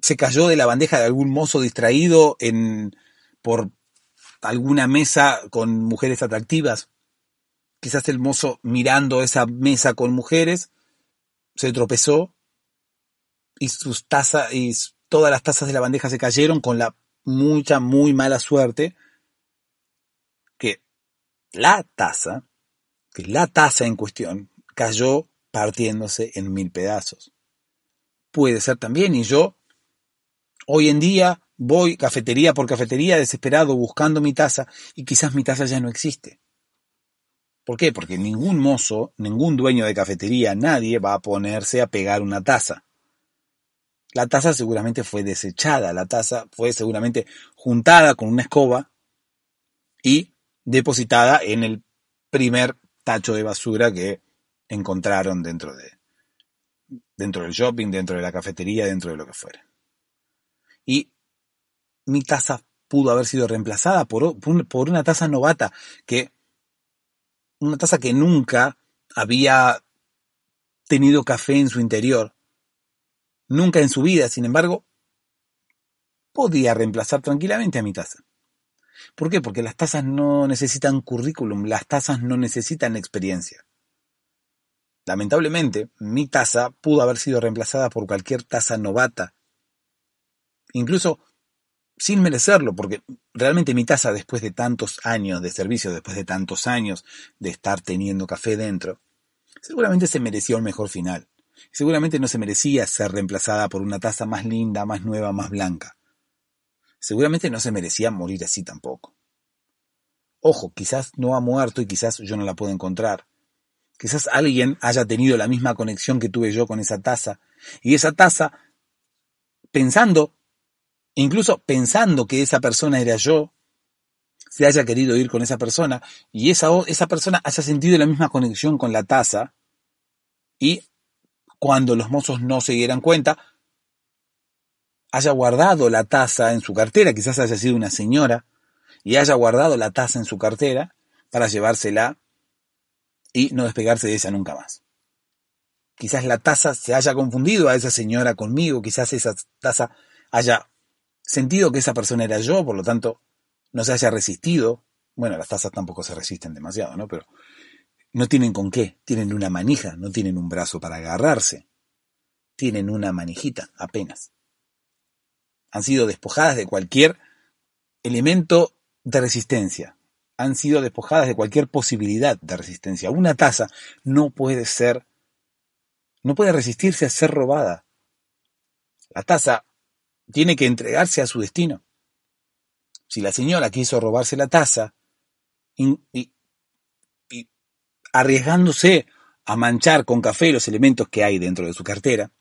S1: se cayó de la bandeja de algún mozo distraído en, por alguna mesa con mujeres atractivas. Quizás el mozo mirando esa mesa con mujeres se tropezó y sus tazas y todas las tazas de la bandeja se cayeron con la mucha muy mala suerte que la taza, que la taza en cuestión cayó partiéndose en mil pedazos. Puede ser también y yo Hoy en día voy cafetería por cafetería desesperado buscando mi taza y quizás mi taza ya no existe. ¿Por qué? Porque ningún mozo, ningún dueño de cafetería, nadie va a ponerse a pegar una taza. La taza seguramente fue desechada, la taza fue seguramente juntada con una escoba y depositada en el primer tacho de basura que encontraron dentro de dentro del shopping, dentro de la cafetería, dentro de lo que fuera y mi taza pudo haber sido reemplazada por, por una taza novata, que una taza que nunca había tenido café en su interior, nunca en su vida, sin embargo, podía reemplazar tranquilamente a mi taza. ¿Por qué? Porque las tazas no necesitan currículum, las tazas no necesitan experiencia. Lamentablemente, mi taza pudo haber sido reemplazada por cualquier taza novata incluso sin merecerlo, porque realmente mi taza después de tantos años de servicio, después de tantos años de estar teniendo café dentro, seguramente se merecía un mejor final. Seguramente no se merecía ser reemplazada por una taza más linda, más nueva, más blanca. Seguramente no se merecía morir así tampoco. Ojo, quizás no ha muerto y quizás yo no la puedo encontrar. Quizás alguien haya tenido la misma conexión que tuve yo con esa taza y esa taza, pensando incluso pensando que esa persona era yo, se haya querido ir con esa persona y esa, esa persona haya sentido la misma conexión con la taza y cuando los mozos no se dieran cuenta, haya guardado la taza en su cartera, quizás haya sido una señora, y haya guardado la taza en su cartera para llevársela y no despegarse de ella nunca más. Quizás la taza se haya confundido a esa señora conmigo, quizás esa taza haya sentido que esa persona era yo, por lo tanto, no se haya resistido. Bueno, las tazas tampoco se resisten demasiado, ¿no? Pero no tienen con qué, tienen una manija, no tienen un brazo para agarrarse. Tienen una manijita, apenas. Han sido despojadas de cualquier elemento de resistencia. Han sido despojadas de cualquier posibilidad de resistencia. Una taza no puede ser, no puede resistirse a ser robada. La taza tiene que entregarse a su destino. Si la señora quiso robarse la taza y, arriesgándose a manchar con café los elementos que hay dentro de su cartera,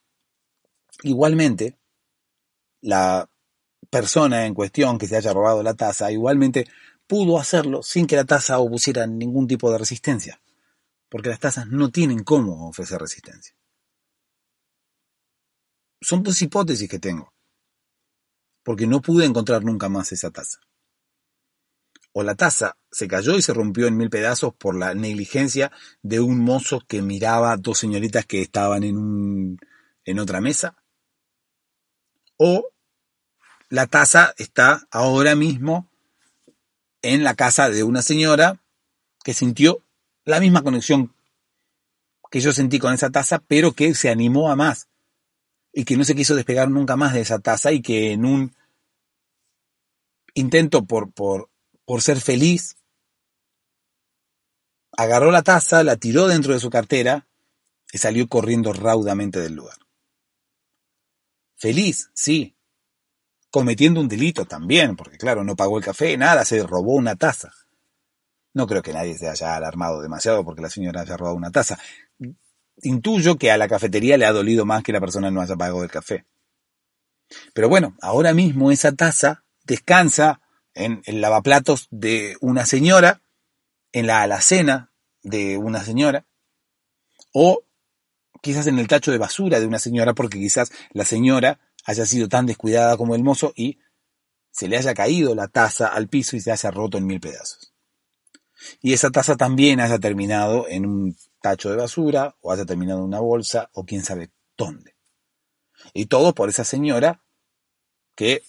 S1: igualmente la persona en cuestión que se haya robado la taza igualmente pudo hacerlo sin que la taza opusiera ningún tipo de resistencia, porque las tazas no tienen cómo ofrecer resistencia. Son dos hipótesis que tengo porque no pude encontrar nunca más esa taza. O la taza se cayó y se rompió en mil pedazos por la negligencia de un mozo que miraba a dos señoritas que estaban en, un, en otra mesa. O la taza está ahora mismo en la casa de una señora que sintió la misma conexión que yo sentí con esa taza, pero que se animó a más, y que no se quiso despegar nunca más de esa taza y que en un intento por, por, por ser feliz, agarró la taza, la tiró dentro de su cartera y salió corriendo raudamente del lugar. Feliz, sí. Cometiendo un delito también, porque claro, no pagó el café, nada, se robó una taza. No creo que nadie se haya alarmado demasiado porque la señora haya robado una taza intuyo que a la cafetería le ha dolido más que la persona no haya pagado el café. Pero bueno, ahora mismo esa taza descansa en el lavaplatos de una señora, en la alacena de una señora, o quizás en el tacho de basura de una señora, porque quizás la señora haya sido tan descuidada como el mozo y se le haya caído la taza al piso y se haya roto en mil pedazos. Y esa taza también haya terminado en un tacho de basura o haya terminado una bolsa o quién sabe dónde. Y todo por esa señora que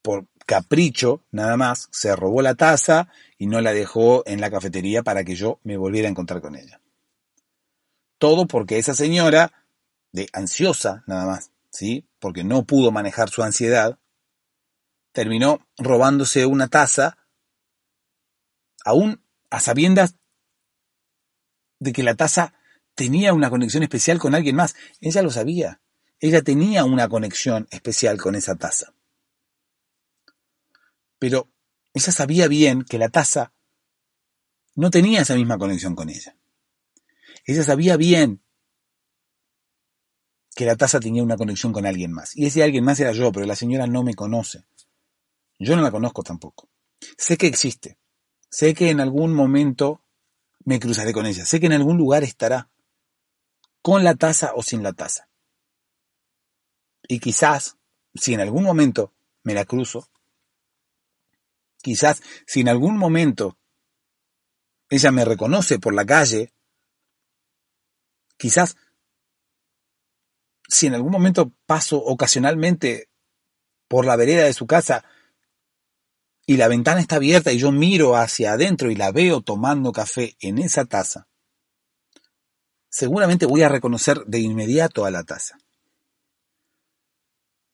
S1: por capricho nada más se robó la taza y no la dejó en la cafetería para que yo me volviera a encontrar con ella. Todo porque esa señora, de ansiosa nada más, ¿sí? Porque no pudo manejar su ansiedad, terminó robándose una taza aún a sabiendas de que la taza tenía una conexión especial con alguien más. Ella lo sabía. Ella tenía una conexión especial con esa taza. Pero ella sabía bien que la taza no tenía esa misma conexión con ella. Ella sabía bien que la taza tenía una conexión con alguien más. Y ese alguien más era yo, pero la señora no me conoce. Yo no la conozco tampoco. Sé que existe. Sé que en algún momento me cruzaré con ella. Sé que en algún lugar estará, con la taza o sin la taza. Y quizás, si en algún momento me la cruzo, quizás si en algún momento ella me reconoce por la calle, quizás si en algún momento paso ocasionalmente por la vereda de su casa y la ventana está abierta y yo miro hacia adentro y la veo tomando café en esa taza, seguramente voy a reconocer de inmediato a la taza.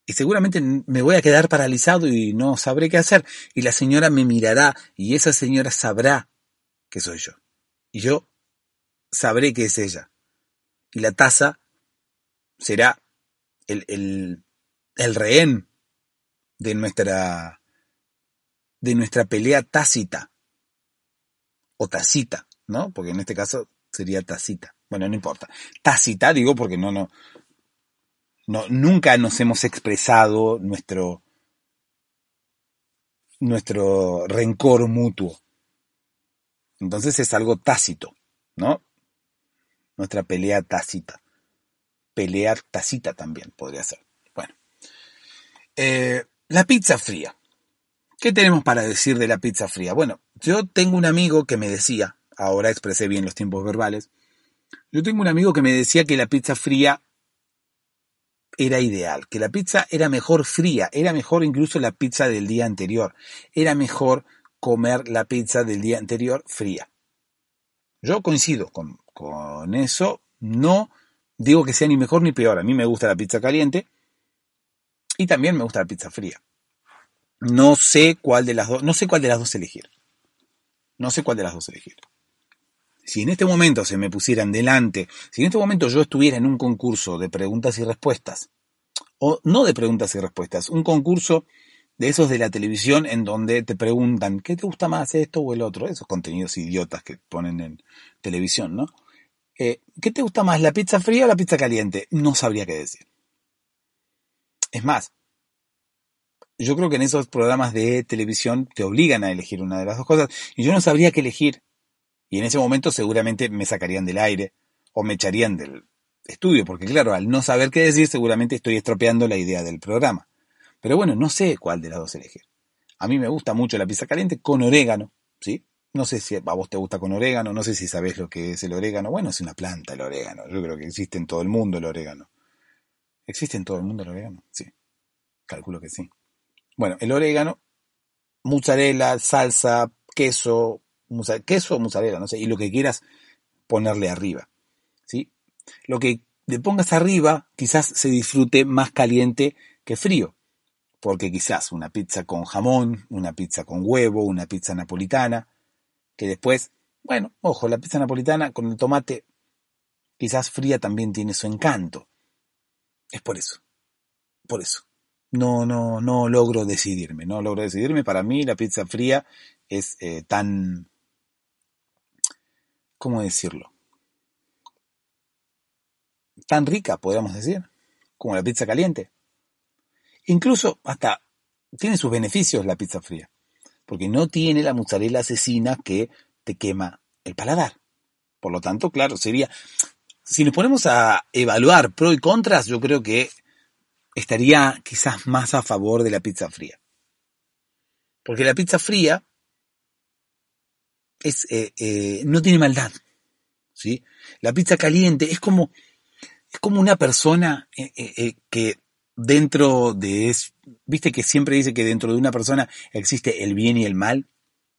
S1: Y seguramente me voy a quedar paralizado y no sabré qué hacer. Y la señora me mirará y esa señora sabrá que soy yo. Y yo sabré que es ella. Y la taza será el, el, el rehén de nuestra de nuestra pelea tácita o tacita, ¿no? Porque en este caso sería tacita. Bueno, no importa. Tácita digo porque no, no, no, nunca nos hemos expresado nuestro, nuestro rencor mutuo. Entonces es algo tácito, ¿no? Nuestra pelea tácita. Pelea tacita también podría ser. Bueno. Eh, la pizza fría. ¿Qué tenemos para decir de la pizza fría? Bueno, yo tengo un amigo que me decía, ahora expresé bien los tiempos verbales, yo tengo un amigo que me decía que la pizza fría era ideal, que la pizza era mejor fría, era mejor incluso la pizza del día anterior, era mejor comer la pizza del día anterior fría. Yo coincido con, con eso, no digo que sea ni mejor ni peor, a mí me gusta la pizza caliente y también me gusta la pizza fría. No sé cuál de las dos, no sé cuál de las dos elegir. No sé cuál de las dos elegir. Si en este momento se me pusieran delante, si en este momento yo estuviera en un concurso de preguntas y respuestas, o no de preguntas y respuestas, un concurso de esos de la televisión en donde te preguntan, ¿qué te gusta más esto o el otro? Esos contenidos idiotas que ponen en televisión, ¿no? Eh, ¿Qué te gusta más, la pizza fría o la pizza caliente? No sabría qué decir. Es más, yo creo que en esos programas de televisión te obligan a elegir una de las dos cosas y yo no sabría qué elegir. Y en ese momento seguramente me sacarían del aire o me echarían del estudio, porque claro, al no saber qué decir seguramente estoy estropeando la idea del programa. Pero bueno, no sé cuál de las dos elegir. A mí me gusta mucho la pizza caliente con orégano, ¿sí? No sé si a vos te gusta con orégano, no sé si sabés lo que es el orégano. Bueno, es una planta el orégano. Yo creo que existe en todo el mundo el orégano. ¿Existe en todo el mundo el orégano? Sí. Calculo que sí. Bueno, el orégano, mozzarella, salsa, queso, queso o mozzarella, no sé, y lo que quieras ponerle arriba. ¿sí? Lo que le pongas arriba, quizás se disfrute más caliente que frío. Porque quizás una pizza con jamón, una pizza con huevo, una pizza napolitana, que después, bueno, ojo, la pizza napolitana con el tomate, quizás fría también tiene su encanto. Es por eso. Por eso. No, no, no logro decidirme, no logro decidirme. Para mí la pizza fría es eh, tan... ¿Cómo decirlo? Tan rica, podríamos decir, como la pizza caliente. Incluso hasta tiene sus beneficios la pizza fría, porque no tiene la mozzarella asesina que te quema el paladar. Por lo tanto, claro, sería... Si nos ponemos a evaluar pro y contras, yo creo que estaría quizás más a favor de la pizza fría. Porque la pizza fría es, eh, eh, no tiene maldad. ¿sí? La pizza caliente es como, es como una persona eh, que dentro de... Es, Viste que siempre dice que dentro de una persona existe el bien y el mal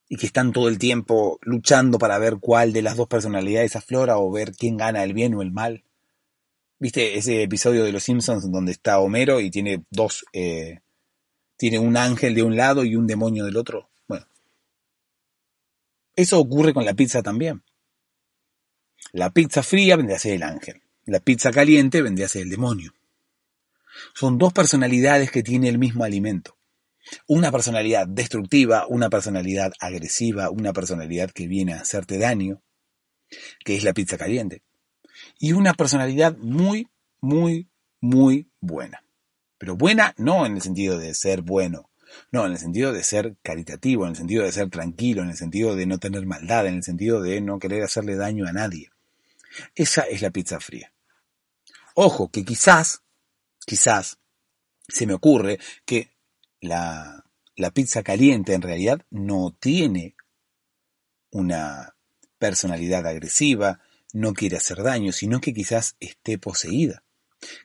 S1: y que están todo el tiempo luchando para ver cuál de las dos personalidades aflora o ver quién gana el bien o el mal. ¿Viste ese episodio de Los Simpsons donde está Homero y tiene dos, eh, tiene un ángel de un lado y un demonio del otro? Bueno, eso ocurre con la pizza también. La pizza fría vendría a ser el ángel. La pizza caliente vendría a ser el demonio. Son dos personalidades que tiene el mismo alimento. Una personalidad destructiva, una personalidad agresiva, una personalidad que viene a hacerte daño, que es la pizza caliente. Y una personalidad muy, muy, muy buena. Pero buena no en el sentido de ser bueno, no, en el sentido de ser caritativo, en el sentido de ser tranquilo, en el sentido de no tener maldad, en el sentido de no querer hacerle daño a nadie. Esa es la pizza fría. Ojo, que quizás, quizás, se me ocurre que la, la pizza caliente en realidad no tiene una personalidad agresiva, no quiere hacer daño, sino que quizás esté poseída.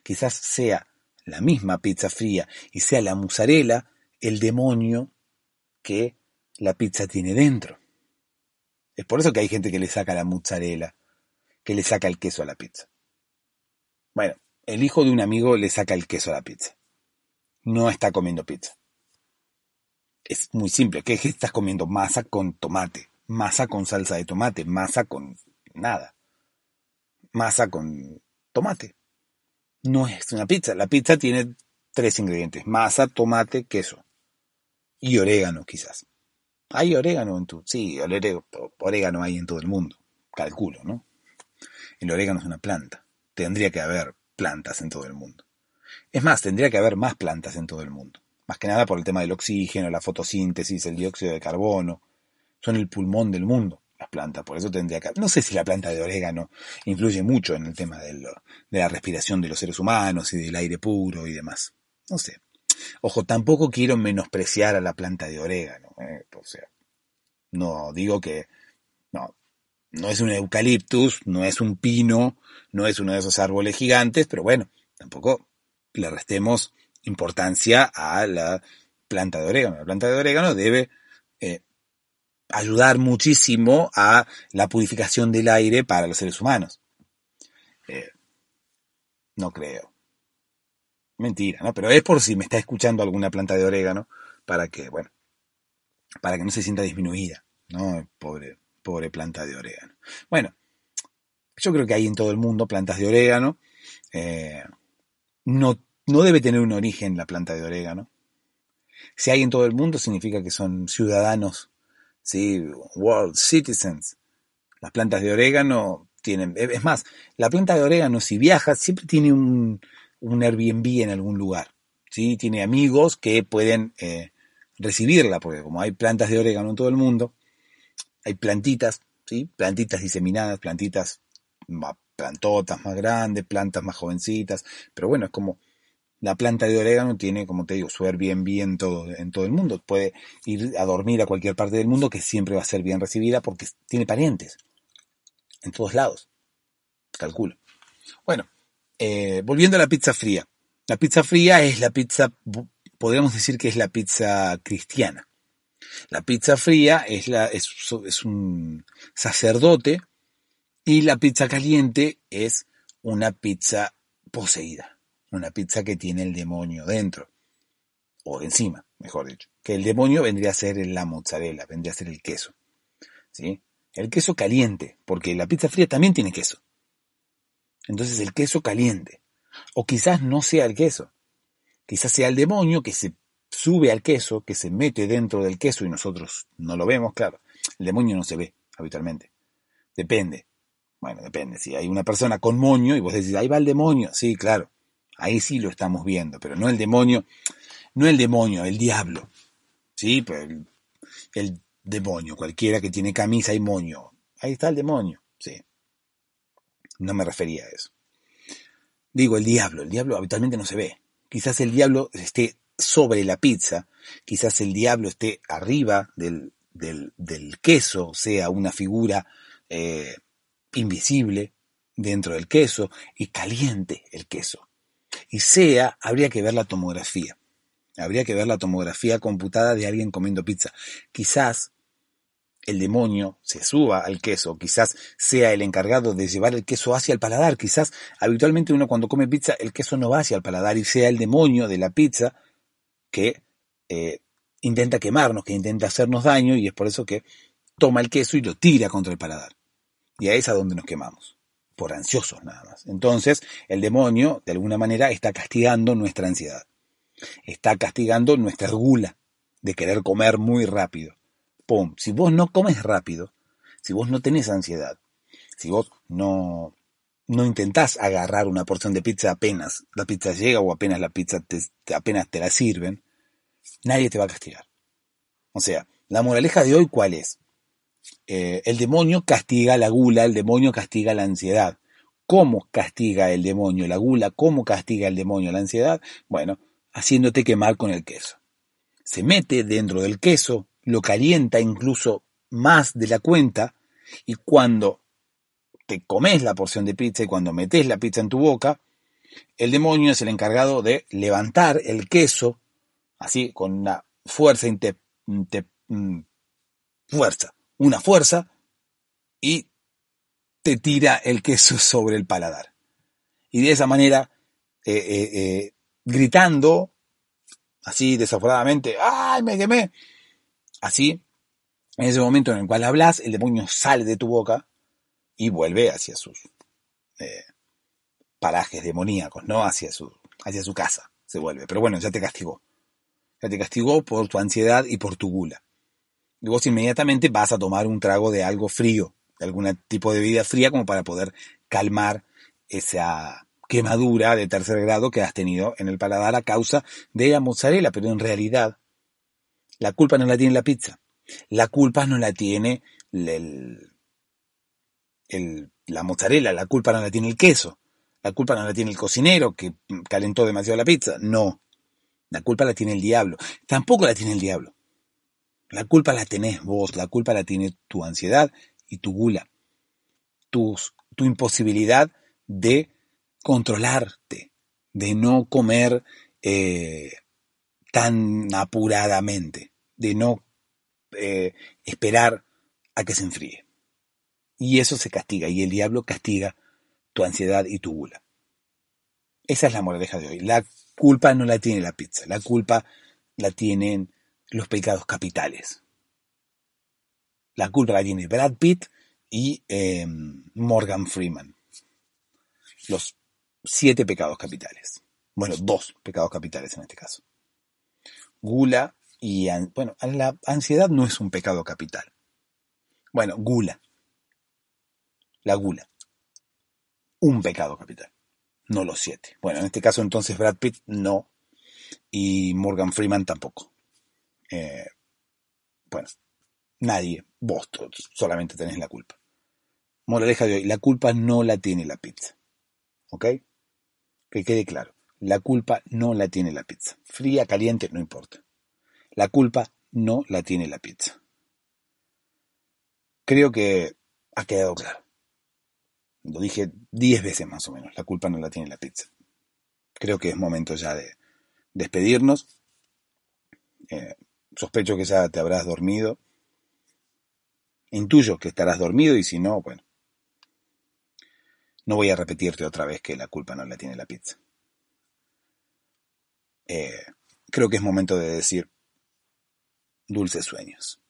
S1: Quizás sea la misma pizza fría y sea la mozzarella el demonio que la pizza tiene dentro. Es por eso que hay gente que le saca la mozzarella, que le saca el queso a la pizza. Bueno, el hijo de un amigo le saca el queso a la pizza. No está comiendo pizza es muy simple. ¿Qué es que estás comiendo? Masa con tomate, masa con salsa de tomate, masa con nada. Masa con tomate. No es una pizza. La pizza tiene tres ingredientes. Masa, tomate, queso. Y orégano, quizás. ¿Hay orégano en tu...? Sí, orégano hay en todo el mundo. Calculo, ¿no? El orégano es una planta. Tendría que haber plantas en todo el mundo. Es más, tendría que haber más plantas en todo el mundo más que nada por el tema del oxígeno, la fotosíntesis, el dióxido de carbono. Son el pulmón del mundo, las plantas, por eso tendría que... No sé si la planta de orégano influye mucho en el tema de, la respiración de los seres humanos y del aire puro y demás. No sé. Ojo, tampoco quiero menospreciar a la planta de orégano. ¿eh? O sea, no digo que... No, no es un eucaliptus, no es un pino, no es uno de esos árboles gigantes, pero bueno, tampoco le restemos importancia a la planta de orégano. La planta de orégano debe eh, ayudar muchísimo a la purificación del aire para los seres humanos. Eh, no creo. Mentira, ¿no? Pero es por si me está escuchando alguna planta de orégano para que, bueno, para que no se sienta disminuida, ¿no? Pobre, pobre planta de orégano. Bueno, yo creo que hay en todo el mundo plantas de orégano. Eh, no no debe tener un origen la planta de orégano. Si hay en todo el mundo significa que son ciudadanos, ¿sí? world citizens. Las plantas de orégano tienen, es más, la planta de orégano si viaja siempre tiene un, un Airbnb en algún lugar, ¿sí? Tiene amigos que pueden eh, recibirla, porque como hay plantas de orégano en todo el mundo, hay plantitas, ¿sí? Plantitas diseminadas, plantitas, plantotas más grandes, plantas más jovencitas, pero bueno, es como la planta de orégano tiene, como te digo, su Airbnb en todo, en todo el mundo. Puede ir a dormir a cualquier parte del mundo que siempre va a ser bien recibida porque tiene parientes en todos lados. Calculo. Bueno, eh, volviendo a la pizza fría. La pizza fría es la pizza, podríamos decir que es la pizza cristiana. La pizza fría es, la, es, es un sacerdote y la pizza caliente es una pizza poseída, una pizza que tiene el demonio dentro, o encima, mejor dicho, que el demonio vendría a ser la mozzarella, vendría a ser el queso, ¿sí? El queso caliente, porque la pizza fría también tiene queso. Entonces el queso caliente, o quizás no sea el queso, quizás sea el demonio que se sube al queso, que se mete dentro del queso y nosotros no lo vemos, claro, el demonio no se ve habitualmente, depende, bueno, depende. Si hay una persona con moño y vos decís, ahí va el demonio, sí, claro, ahí sí lo estamos viendo, pero no el demonio, no el demonio, el diablo. Sí, pero el, demonio, cualquiera que tiene camisa y moño. Ahí está el demonio, sí. No me refería a eso. Digo, el diablo, el diablo habitualmente no se ve. Quizás el diablo esté sobre la pizza, quizás el diablo esté arriba del queso, sea una figura eh, invisible dentro del queso y caliente el queso. Y sea, habría que ver la tomografía. Habría que ver la tomografía computada de alguien comiendo pizza. Quizás el demonio se suba al queso, quizás sea el encargado de llevar el queso hacia el paladar, quizás habitualmente uno cuando come pizza el queso no va hacia el paladar y sea el demonio de la pizza que eh, intenta quemarnos, que intenta hacernos daño y es por eso que toma el queso y lo tira contra el paladar. Y ahí es a donde nos quemamos, por ansiosos nada más. Entonces, el demonio, de alguna manera, está castigando nuestra ansiedad. Está castigando nuestra gula de querer comer muy rápido. ¡Pum! Si vos no comes rápido, si vos no tenés ansiedad, si vos no, no intentás agarrar una porción de pizza apenas la pizza llega o apenas la pizza te, apenas te la sirven, nadie te va a castigar. O sea, la moraleja de hoy, ¿cuál es? Eh, el demonio castiga la gula, el demonio castiga la ansiedad. ¿Cómo castiga el demonio la gula? ¿Cómo castiga el demonio la ansiedad? Bueno, haciéndote quemar con el queso. Se mete dentro del queso, lo calienta incluso más de la cuenta y cuando te comes la porción de pizza y cuando metes la pizza en tu boca, el demonio es el encargado de levantar el queso, así, con una fuerza, mm, fuerza, una fuerza y te tira el queso sobre el paladar. Y de esa manera, eh, eh, eh, gritando, así desaforadamente, ¡ay, me quemé! Así, en ese momento en el cual hablas, el demonio sale de tu boca y vuelve hacia sus parajes demoníacos, ¿no? Hacia su, hacia su casa se vuelve. Pero bueno, ya te castigó. Ya te castigó por tu ansiedad y por tu gula vos inmediatamente vas a tomar un trago de algo frío, de algún tipo de bebida fría como para poder calmar esa quemadura de tercer grado que has tenido en el paladar a causa de la mozzarella, pero en realidad la culpa no la tiene la pizza, la culpa no la tiene el, la mozzarella, la culpa no la tiene el queso, la culpa no la tiene el cocinero que calentó demasiado la pizza, no, la culpa la tiene el diablo, tampoco la tiene el diablo. La culpa la tenés vos, la culpa la tiene tu ansiedad y tu gula, tu, imposibilidad de controlarte, de no comer eh, tan apuradamente, de no eh, esperar a que se enfríe. Y eso se castiga, y el diablo castiga tu ansiedad y tu gula. Esa es la moraleja de hoy. La culpa no la tiene la pizza, la culpa la tienen los pecados capitales. La culpa la tiene Brad Pitt y em, Morgan Freeman. Los siete pecados capitales. Bueno, dos pecados capitales en este caso. Gula y... Bueno, la ansiedad no es un pecado capital. Bueno, gula. La gula. Un pecado capital. No los siete. Bueno, en este caso entonces Brad Pitt no. Y Morgan Freeman tampoco. Eh, bueno, nadie, vos solamente tenés la culpa. Moraleja de hoy, la culpa no la tiene la pizza. ¿Ok? Que quede claro, la culpa no la tiene la pizza. Fría, caliente, no importa. La culpa no la tiene la pizza. Creo que ha quedado claro. Lo dije diez veces más o menos, la culpa no la tiene la pizza. Creo que es momento ya de despedirnos. Eh, Sospecho que ya te habrás dormido. Intuyo que estarás dormido y si no, bueno. No voy a repetirte otra vez que la culpa no la tiene la pizza. Eh, creo que es momento de decir dulces sueños.